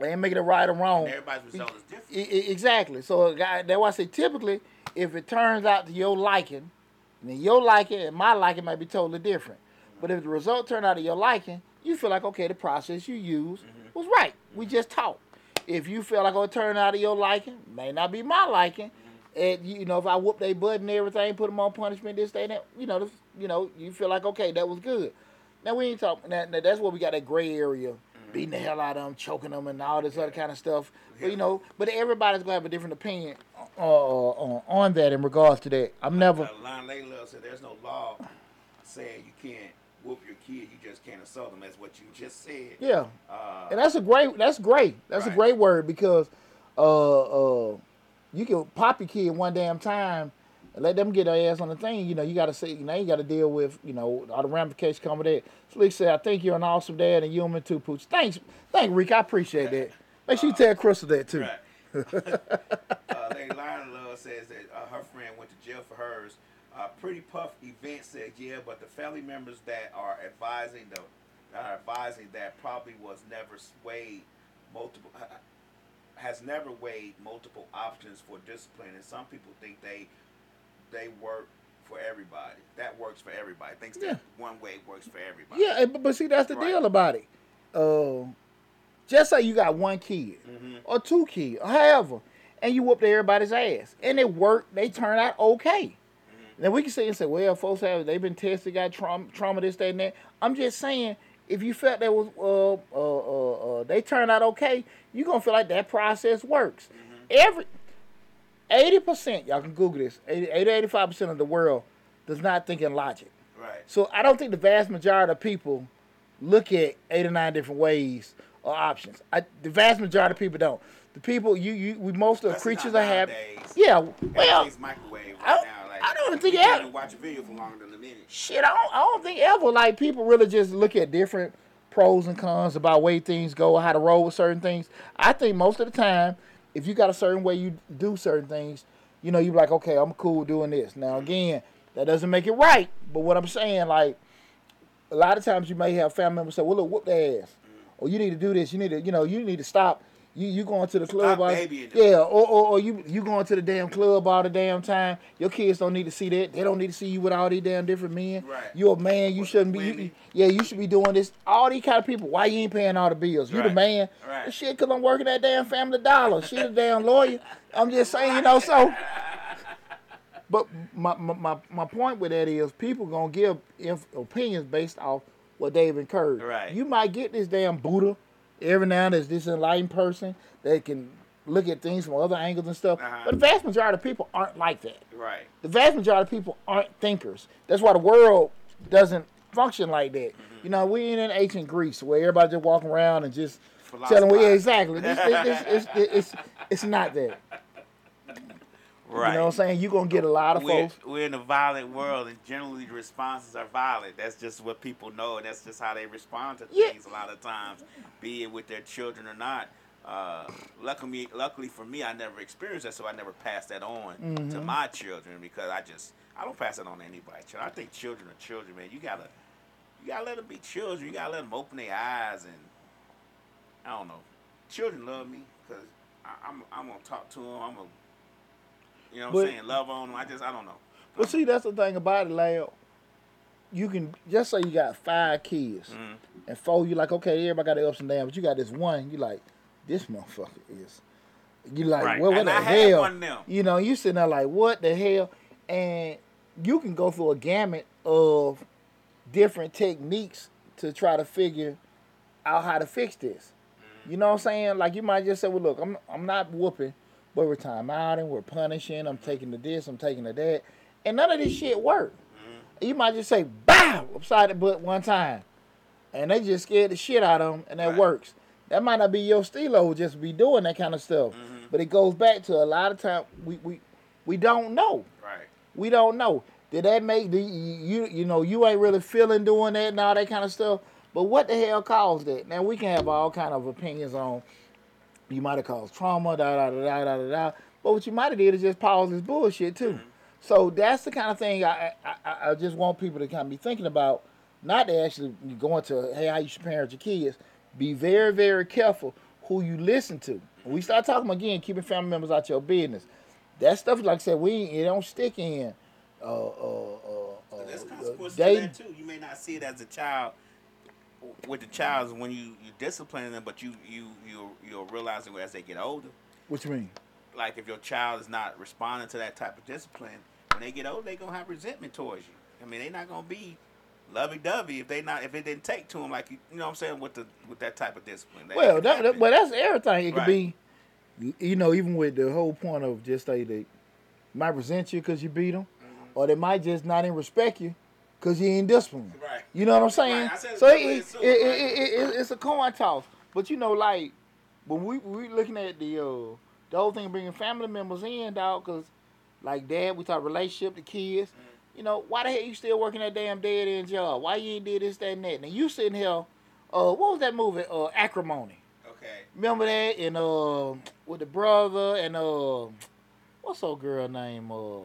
They ain't making it right or wrong. And everybody's result is different. I- I- exactly. So guy, that's why I say typically, if it turns out to your liking, then your liking and my liking might be totally different. But if the result turned out to your liking, you feel like okay, the process you used mm-hmm. was right. We just talked. If you feel like oh, it turned out to your liking, may not be my liking. And you know, if I whoop their butt and everything, put them on punishment, this, that, and that, you know, this, you know, you feel like okay, that was good. Now we ain't talking. Now, now that's where we got that gray area, beating the hell out of them, choking them, and all this other kind of stuff. But you know, but everybody's gonna have a different opinion uh, on, on that in regards to that. I'm never. Uh, Lon Layla said there's no law saying you can't whoop your kid, you just can't assault them. That's what you just said. Yeah, Uh, and that's a great. That's great. That's a great word because uh, uh, you can pop your kid one damn time and let them get their ass on the thing. You know, you got to say now you got to deal with you know all the ramifications come with that. Slick said, "I think you're an awesome dad and you human too, Pooch." Thanks, thank Rick. I appreciate that. Make sure you tell Crystal that too. Right. uh, Lady Lion Love says that uh, her friend went to jail for hers. Uh, Pretty Puff event said, yeah, but the family members that are advising the are advising that probably was never swayed multiple uh, has never weighed multiple options for discipline, and some people think they they work for everybody. That works for everybody. Thinks Yeah. that one way works for everybody. Yeah, but, but see that's the Right. deal about it. Uh, just say you got one kid Mhm. or two kids, or however, and you whoop everybody's ass, and it worked. They turn out okay. Then we can say and say, well, folks have they've been tested, got trauma, trauma, this, that, and that. I'm just saying, if you felt that was uh uh uh, uh they turned out okay, you're gonna feel like that process works. Every eighty percent, y'all can Google this. 80, 85 percent of the world does not think in logic. Right. So I don't think the vast majority of people look at eight or nine different ways or options. I, the vast majority of people don't. The people you you we most of the creatures are happy. Yeah, well, microwave I- right now. I don't think you even watch a video for longer than a minute. shit, I don't, I don't think ever like people really just look at different pros and cons about way things go, how to roll with certain things. I think most of the time, if you got a certain way you do certain things, you know, you're like, okay, I'm cool doing this. Now again, that doesn't make it right. But what I'm saying, like, a lot of times you may have family members say, well, look, whoop their ass. Or you need to do this. You need to, you know, you need to stop. You you going to the club all them. yeah, or, or or you you going to the damn club all the damn time. Your kids don't need to see that. They don't need to see you with all these damn different men. Right. You're a man. You shouldn't be. You, yeah, you should be doing this. All these kind of people. Why you ain't paying all the bills? You the man. Right. Shit, cause I'm working that damn Family Dollar. She the damn lawyer. I'm just saying, you know. So, but my my my, my point with that is people gonna give opinions based off what they've incurred. Right. You might get this damn Buddha every now and then. This enlightened person that can look at things from other angles and stuff. Uh-huh. But the vast majority of people aren't like that. Right. The vast majority of people aren't thinkers. That's why the world doesn't function like that. Mm-hmm. You know, we ain't in ancient Greece where everybody just walking around and just telling we yeah, exactly. This, this, this, it's, it's, it's not that. Right. You know what I'm saying? You're gonna get a lot of we're, folks. we're in a violent world, and generally the responses are violent. That's just what people know, and that's just how they respond to Yeah. things a lot of times, be it with their children or not. Uh, luckily, luckily for me, I never experienced that, so I never passed that on to Mm-hmm. my children because I just I don't pass it on to anybody. I think children are children, man. You gotta you gotta let them be children. You gotta let them open their eyes, and I don't know. Children love me because I'm I'm gonna talk to them. I'm gonna you know what But- I'm saying, love on them. I just I don't know. But see, that's the thing about it, Leo. You can just say you got five kids, Mhm. and four, you like, okay, everybody got their ups and downs, but you got this one, you like, this motherfucker is. You like, Right. what, what And the I hell? one of them. You know, you sitting there like, what the hell? And you can go through a gamut of different techniques to try to figure out how to fix this. You know what I'm saying? Like you might just say, well, look, I'm I'm not whooping, but we're time out and we're punishing. I'm taking the this, I'm taking the that, and none of this shit work. Mm-hmm. You might just say, bow upside the butt one time, and they just scared the shit out of them, and that Right. works. That might not be your stilo, just be doing that kind of stuff. Mm-hmm. But it goes back to a lot of time we we we don't know. Right. We don't know. Did that make the you you know you ain't really feeling doing that and all that kind of stuff? But what the hell caused that? Now we can have all kind of opinions on. You might have caused trauma, da da da da da da. But what you might have did is just pause this bullshit too. So that's the kind of thing I, I I just want people to kind of be thinking about. Not to actually go into hey how you should parent your kids. Be very very careful who you listen to. When we start talking again, keeping family members out your business. That stuff, like I said, we it don't stick in. Uh, uh, uh, uh, There's consequences they- to that too. You may not see it as a child with the child when you you discipline them, but you you you you'll realize it as they get older. What you mean? Like if your child is not responding to that type of discipline, when they get older, they gonna have resentment towards you. I mean, they're not gonna be lovey dovey if they not if it didn't take to them like you, you know what I'm saying with the with that type of discipline. That Well, that, that, well, that's everything. It could Right. be, you know, even with the whole point of just say they might resent you because you beat them, mm-hmm. or they might just not even respect you because you ain't disciplined. Right. You know what I'm saying? Right, So it's it, it, it, right? it, it, it's a coin toss. But you know, like when we we looking at the uh, the whole thing of bringing family members in, dog, because like dad, we talk relationship, the kids. Mhm. You know, why the hell you still working that damn dead end job? Why you ain't did this, that, and that? Now you sitting here, uh, what was that movie? Uh, Acrimony. Okay. Remember that? And uh, with the brother and uh, what's old girl name? Uh,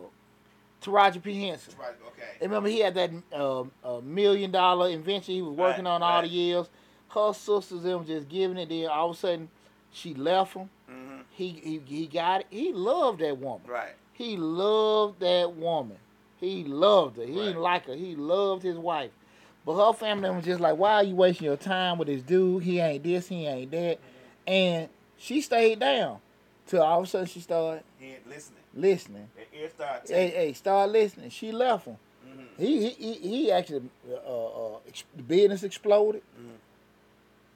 Taraji P Henson. Right. Okay. And remember he had that uh, uh, million dollar invention he was working Right, on all the right. years. Her sisters them just giving it. Then all of a sudden, she left him. Mm-hmm. He he he got it. He loved that woman. Right. He loved that woman. He loved her. He didn't like her. He loved his wife. But her family was just like, why are you wasting your time with this dude? He ain't this, he ain't that. And she stayed down. Till all of a sudden she started He listening. listening. The ear start Hey, hey, start listening. She left him. Mm-hmm. He he he, he actually uh, uh, ex- the business exploded. Mhm.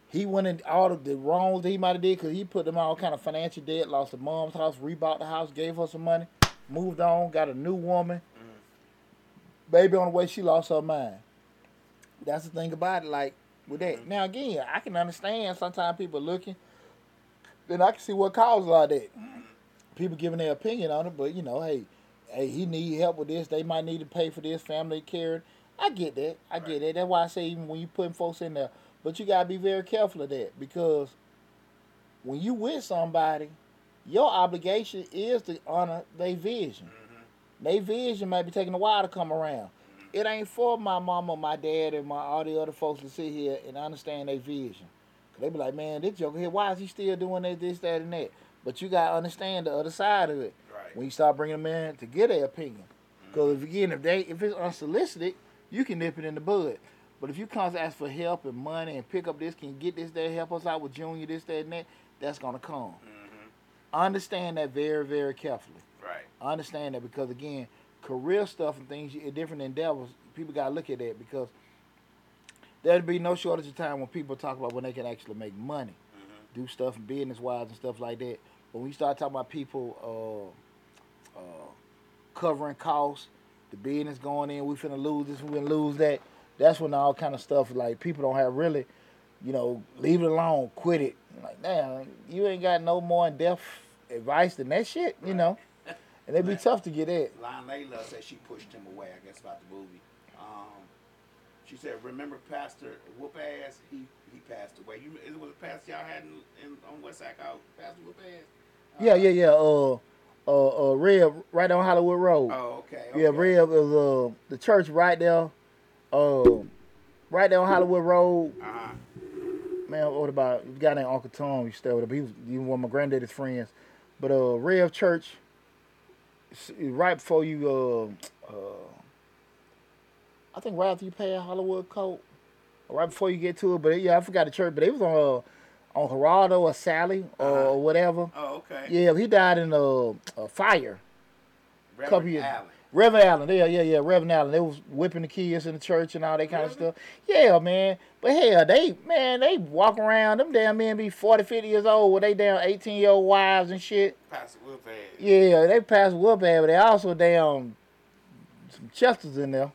He went in all of the wrongs that he might have did because he put them all kind of financial debt. Lost the mom's house, rebought the house, gave her some money, moved on, got a new woman. Baby on the way, she lost her mind. That's the thing about it. Like with that. Mhm. Now again, I can understand sometimes people looking. Then I can see what causes all that. People giving their opinion on it, but you know, hey, hey, he need help with this. They might need to pay for this. Family care. I get that. I get that. That's why I say even when you putting folks in there, but you gotta be very careful of that because when you with somebody, your obligation is to honor their vision. Mm-hmm. Their vision might be taking a while to come around. It ain't for my mama, my dad, and my all the other folks to sit here and understand their vision. They be like, man, this joker here, why is he still doing that, this, that, and that? But you gotta understand the other side of it Right. when you start bringing them in to get their opinion. Because if again, if they if it's unsolicited, you can nip it in the bud. But if you come to ask for help and money and pick up this, can you get this, that, help us out with Junior, this, that, and that, that's gonna come. Mm-hmm. Understand that very, very carefully. Right. Understand that because again, career stuff and things, you- different endeavors, people gotta look at that because there'll be no shortage of time when people talk about when they can actually make money, Mm-hmm. do stuff business wise and stuff like that. But when you start talking about people uh, uh, covering costs, the business going in, we finna lose this, we finna lose that. That's when all kind of stuff like people don't have really, you know, leave it alone, quit it. Like, damn, you ain't got no more in depth advice than that shit, you know. And it'd be Right. tough to get that. Lon Layla said she pushed him away. I guess about the movie. She said, "Remember Pastor Whoop Ass? He he passed away. You it was a pastor y'all had in, in on West Sac out Pastor Whoop Ass. Yeah, yeah, yeah. Uh, uh, uh, Rev, right on Hollywood Road. Oh, okay. yeah, okay. Rev is uh the church right there. Uh, right there on Hollywood Road. Uh huh. Man, what about a guy named Uncle Tom? You stay with him. He was he was one of my granddaddy's friends. But uh, Rev Church, right before you uh, uh, I think right after you pay Hollywood Coat, or right before you get to it. But yeah, I forgot the church. But it was on uh, on Geraldo or Sally or Uh-huh. whatever. Oh, okay. Yeah, he died in a, a fire. Reverend couple years- Allen. Reverend Allen, yeah, yeah, yeah, Reverend Allen. They was whipping the kids in the church and all that kind of stuff. Yeah, man. But hell, they, man, they walk around, them damn men be 40, 50 years old with they damn 18 year old wives and shit. Pastor Wolf had. Yeah, they pass whoop ass, but they also damn some chesters in there.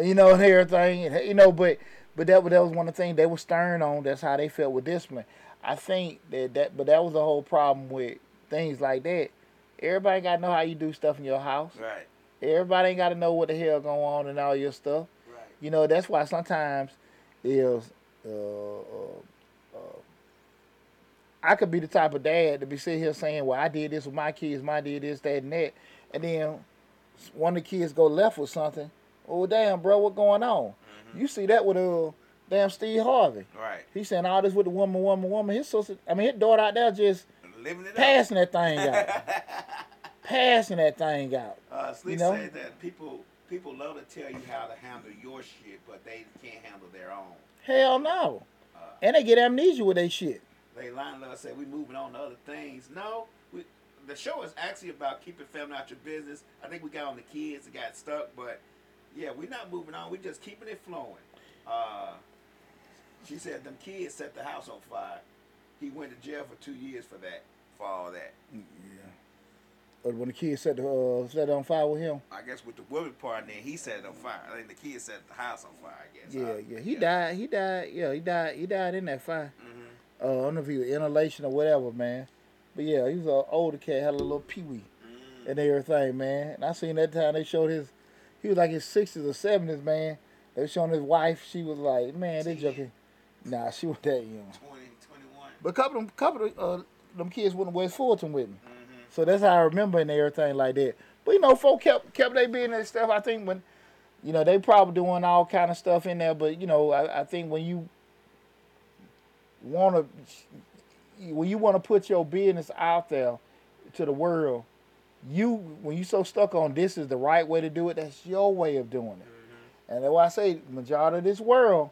You know, and everything. And, you know, but but that, that was one of the things they were stern on. That's how they felt with discipline. I think that, that but that was the whole problem with things like that. Everybody gotta know how you do stuff in your house. Right. Everybody ain't got to know what the hell going on and all your stuff. Right. You know, that's why sometimes is uh, uh, uh, I could be the type of dad to be sitting here saying, "Well, I did this with my kids, my did this, that, and that," and then one of the kids go left with something. Oh, damn, bro, what going on? Mm-hmm. You see that with uh, damn Steve Harvey. Right. He saying all this with the woman, woman, woman. His sister, I mean, his daughter out there just Living it passing that thing out, passing that thing out. Uh, Sleep You know? said that people people love to tell you how to handle your shit, but they can't handle their own. Hell no. Uh, And they get amnesia with they shit. They line up said we moving on to other things. No, we, the show is actually about keeping family out your business. I think we got on the kids that got stuck, but yeah, we're not moving on. We're just keeping it flowing. Uh, she said them kids set the house on fire. He went to jail for two years for that, for all that. Yeah. But when the kids set the uh, set it on fire with him, I guess with the woman part, then he set it on fire. I think the kids set the house on fire. I guess. yeah, yeah, he died. He died. Yeah, he died. He died in that fire. hmm Uh, I don't know if he was inhalation or whatever, man. But yeah, he was an older cat, had a little pee wee Mm. and everything, man. And I seen that time they showed his, he was like his sixties or seventies, man. They was showing his wife. She was like, man, they joking. Nah, she was that young. 20, 21. But a couple of them, couple of uh, them kids went to West Fulton with me. Mm-hmm. So that's how I remember and everything like that. But you know, folk kept kept they business and stuff. I think when, you know, they probably doing all kind of stuff in there. But you know, I, I think when you want to, when you want to put your business out there to the world, you when you so stuck on this is the right way to do it. That's your way of doing it. Mm-hmm. And that's why I say majority of this world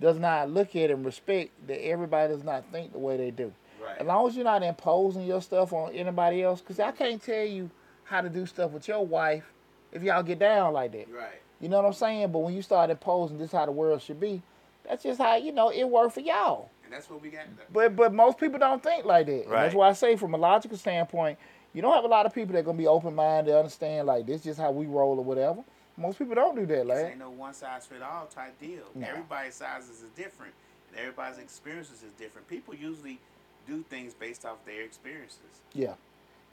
does not look at and respect that everybody does not think the way they do. Right. As long as you're not imposing your stuff on anybody else, because I can't tell you how to do stuff with your wife if y'all get down like that. Right. You know what I'm saying? But when you start imposing this how the world should be, that's just how you know it worked for y'all. And that's what we got. But but most people don't think like that. Right. That's why I say from a logical standpoint, you don't have a lot of people that are gonna be open minded, to understand like this just how we roll or whatever. Most people don't do that, like ain't no one size fit all type deal. No. Everybody's sizes is different, and everybody's experiences is different. People usually do things based off their experiences. yeah,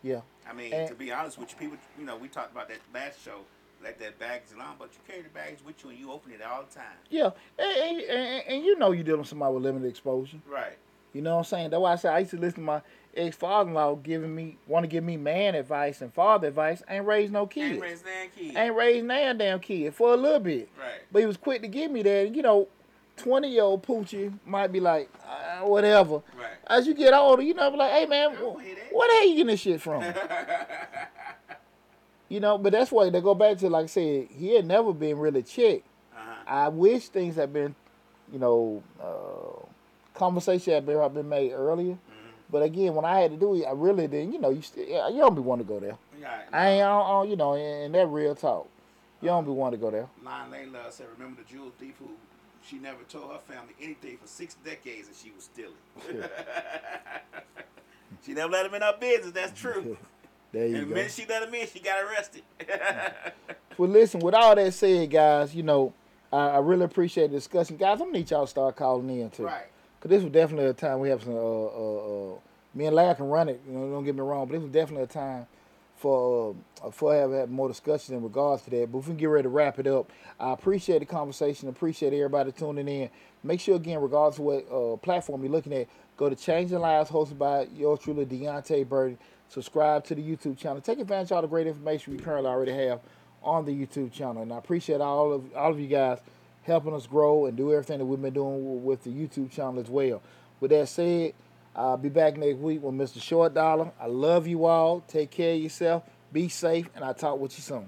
yeah, I mean, And- to be honest with you, people, you know, we talked about that last show, let that bags along, but you carry the bags with you and you open it all the time. yeah. And, and, and, and you know you're dealing with somebody with limited exposure. Right. You know what I'm saying? That's why I said I used to listen to my ex father in law giving me want to give me man advice and father advice. Ain't raised no kids. Ain't raised damn kids. Ain't raised nan damn kid for a little bit. Right. But he was quick to give me that. You know, twenty year old poochie might be like, uh, whatever. Right. As you get older, you know, be like, hey man, what don't hear that. where the hell you getting this shit from? you know, but that's why they go back to like I said, he had never been really checked. Uh-huh. I wish things had been, you know, uh, conversation had been, had been made earlier. But again, when I had to do it, I really didn't. You know, you still, you don't be want to go there. Right. I ain't, I don't, you know, and that real talk. You don't be want to go there. Lion Layla said, remember the jewel thief who she never told her family anything for six decades and she was stealing. She never let him in her business. That's true. There and you the go. minute she let him in, she got arrested. Well, listen, with all that said, guys, you know, I, I really appreciate the discussion. Guys, I'm to need y'all to start calling in, too. right. Because this was definitely a time we have some, uh, uh, uh, me and Larry can run it, you know, don't get me wrong, but this was definitely a time for uh, for having more discussion in regards to that. But if we can get ready to wrap it up, I appreciate the conversation, appreciate everybody tuning in. Make sure, again, regardless of what uh, platform you're looking at, go to Changing Lives, hosted by yours truly, Deonte' Burden. Subscribe to the YouTube channel. Take advantage of all the great information we currently already have on the YouTube channel. And I appreciate all of all of you guys helping us grow and do everything that we've been doing with the YouTube channel as well. With that said, I'll be back next week with Mr. Short Dollar. I love you all. Take care of yourself. Be safe, and I'll talk with you soon.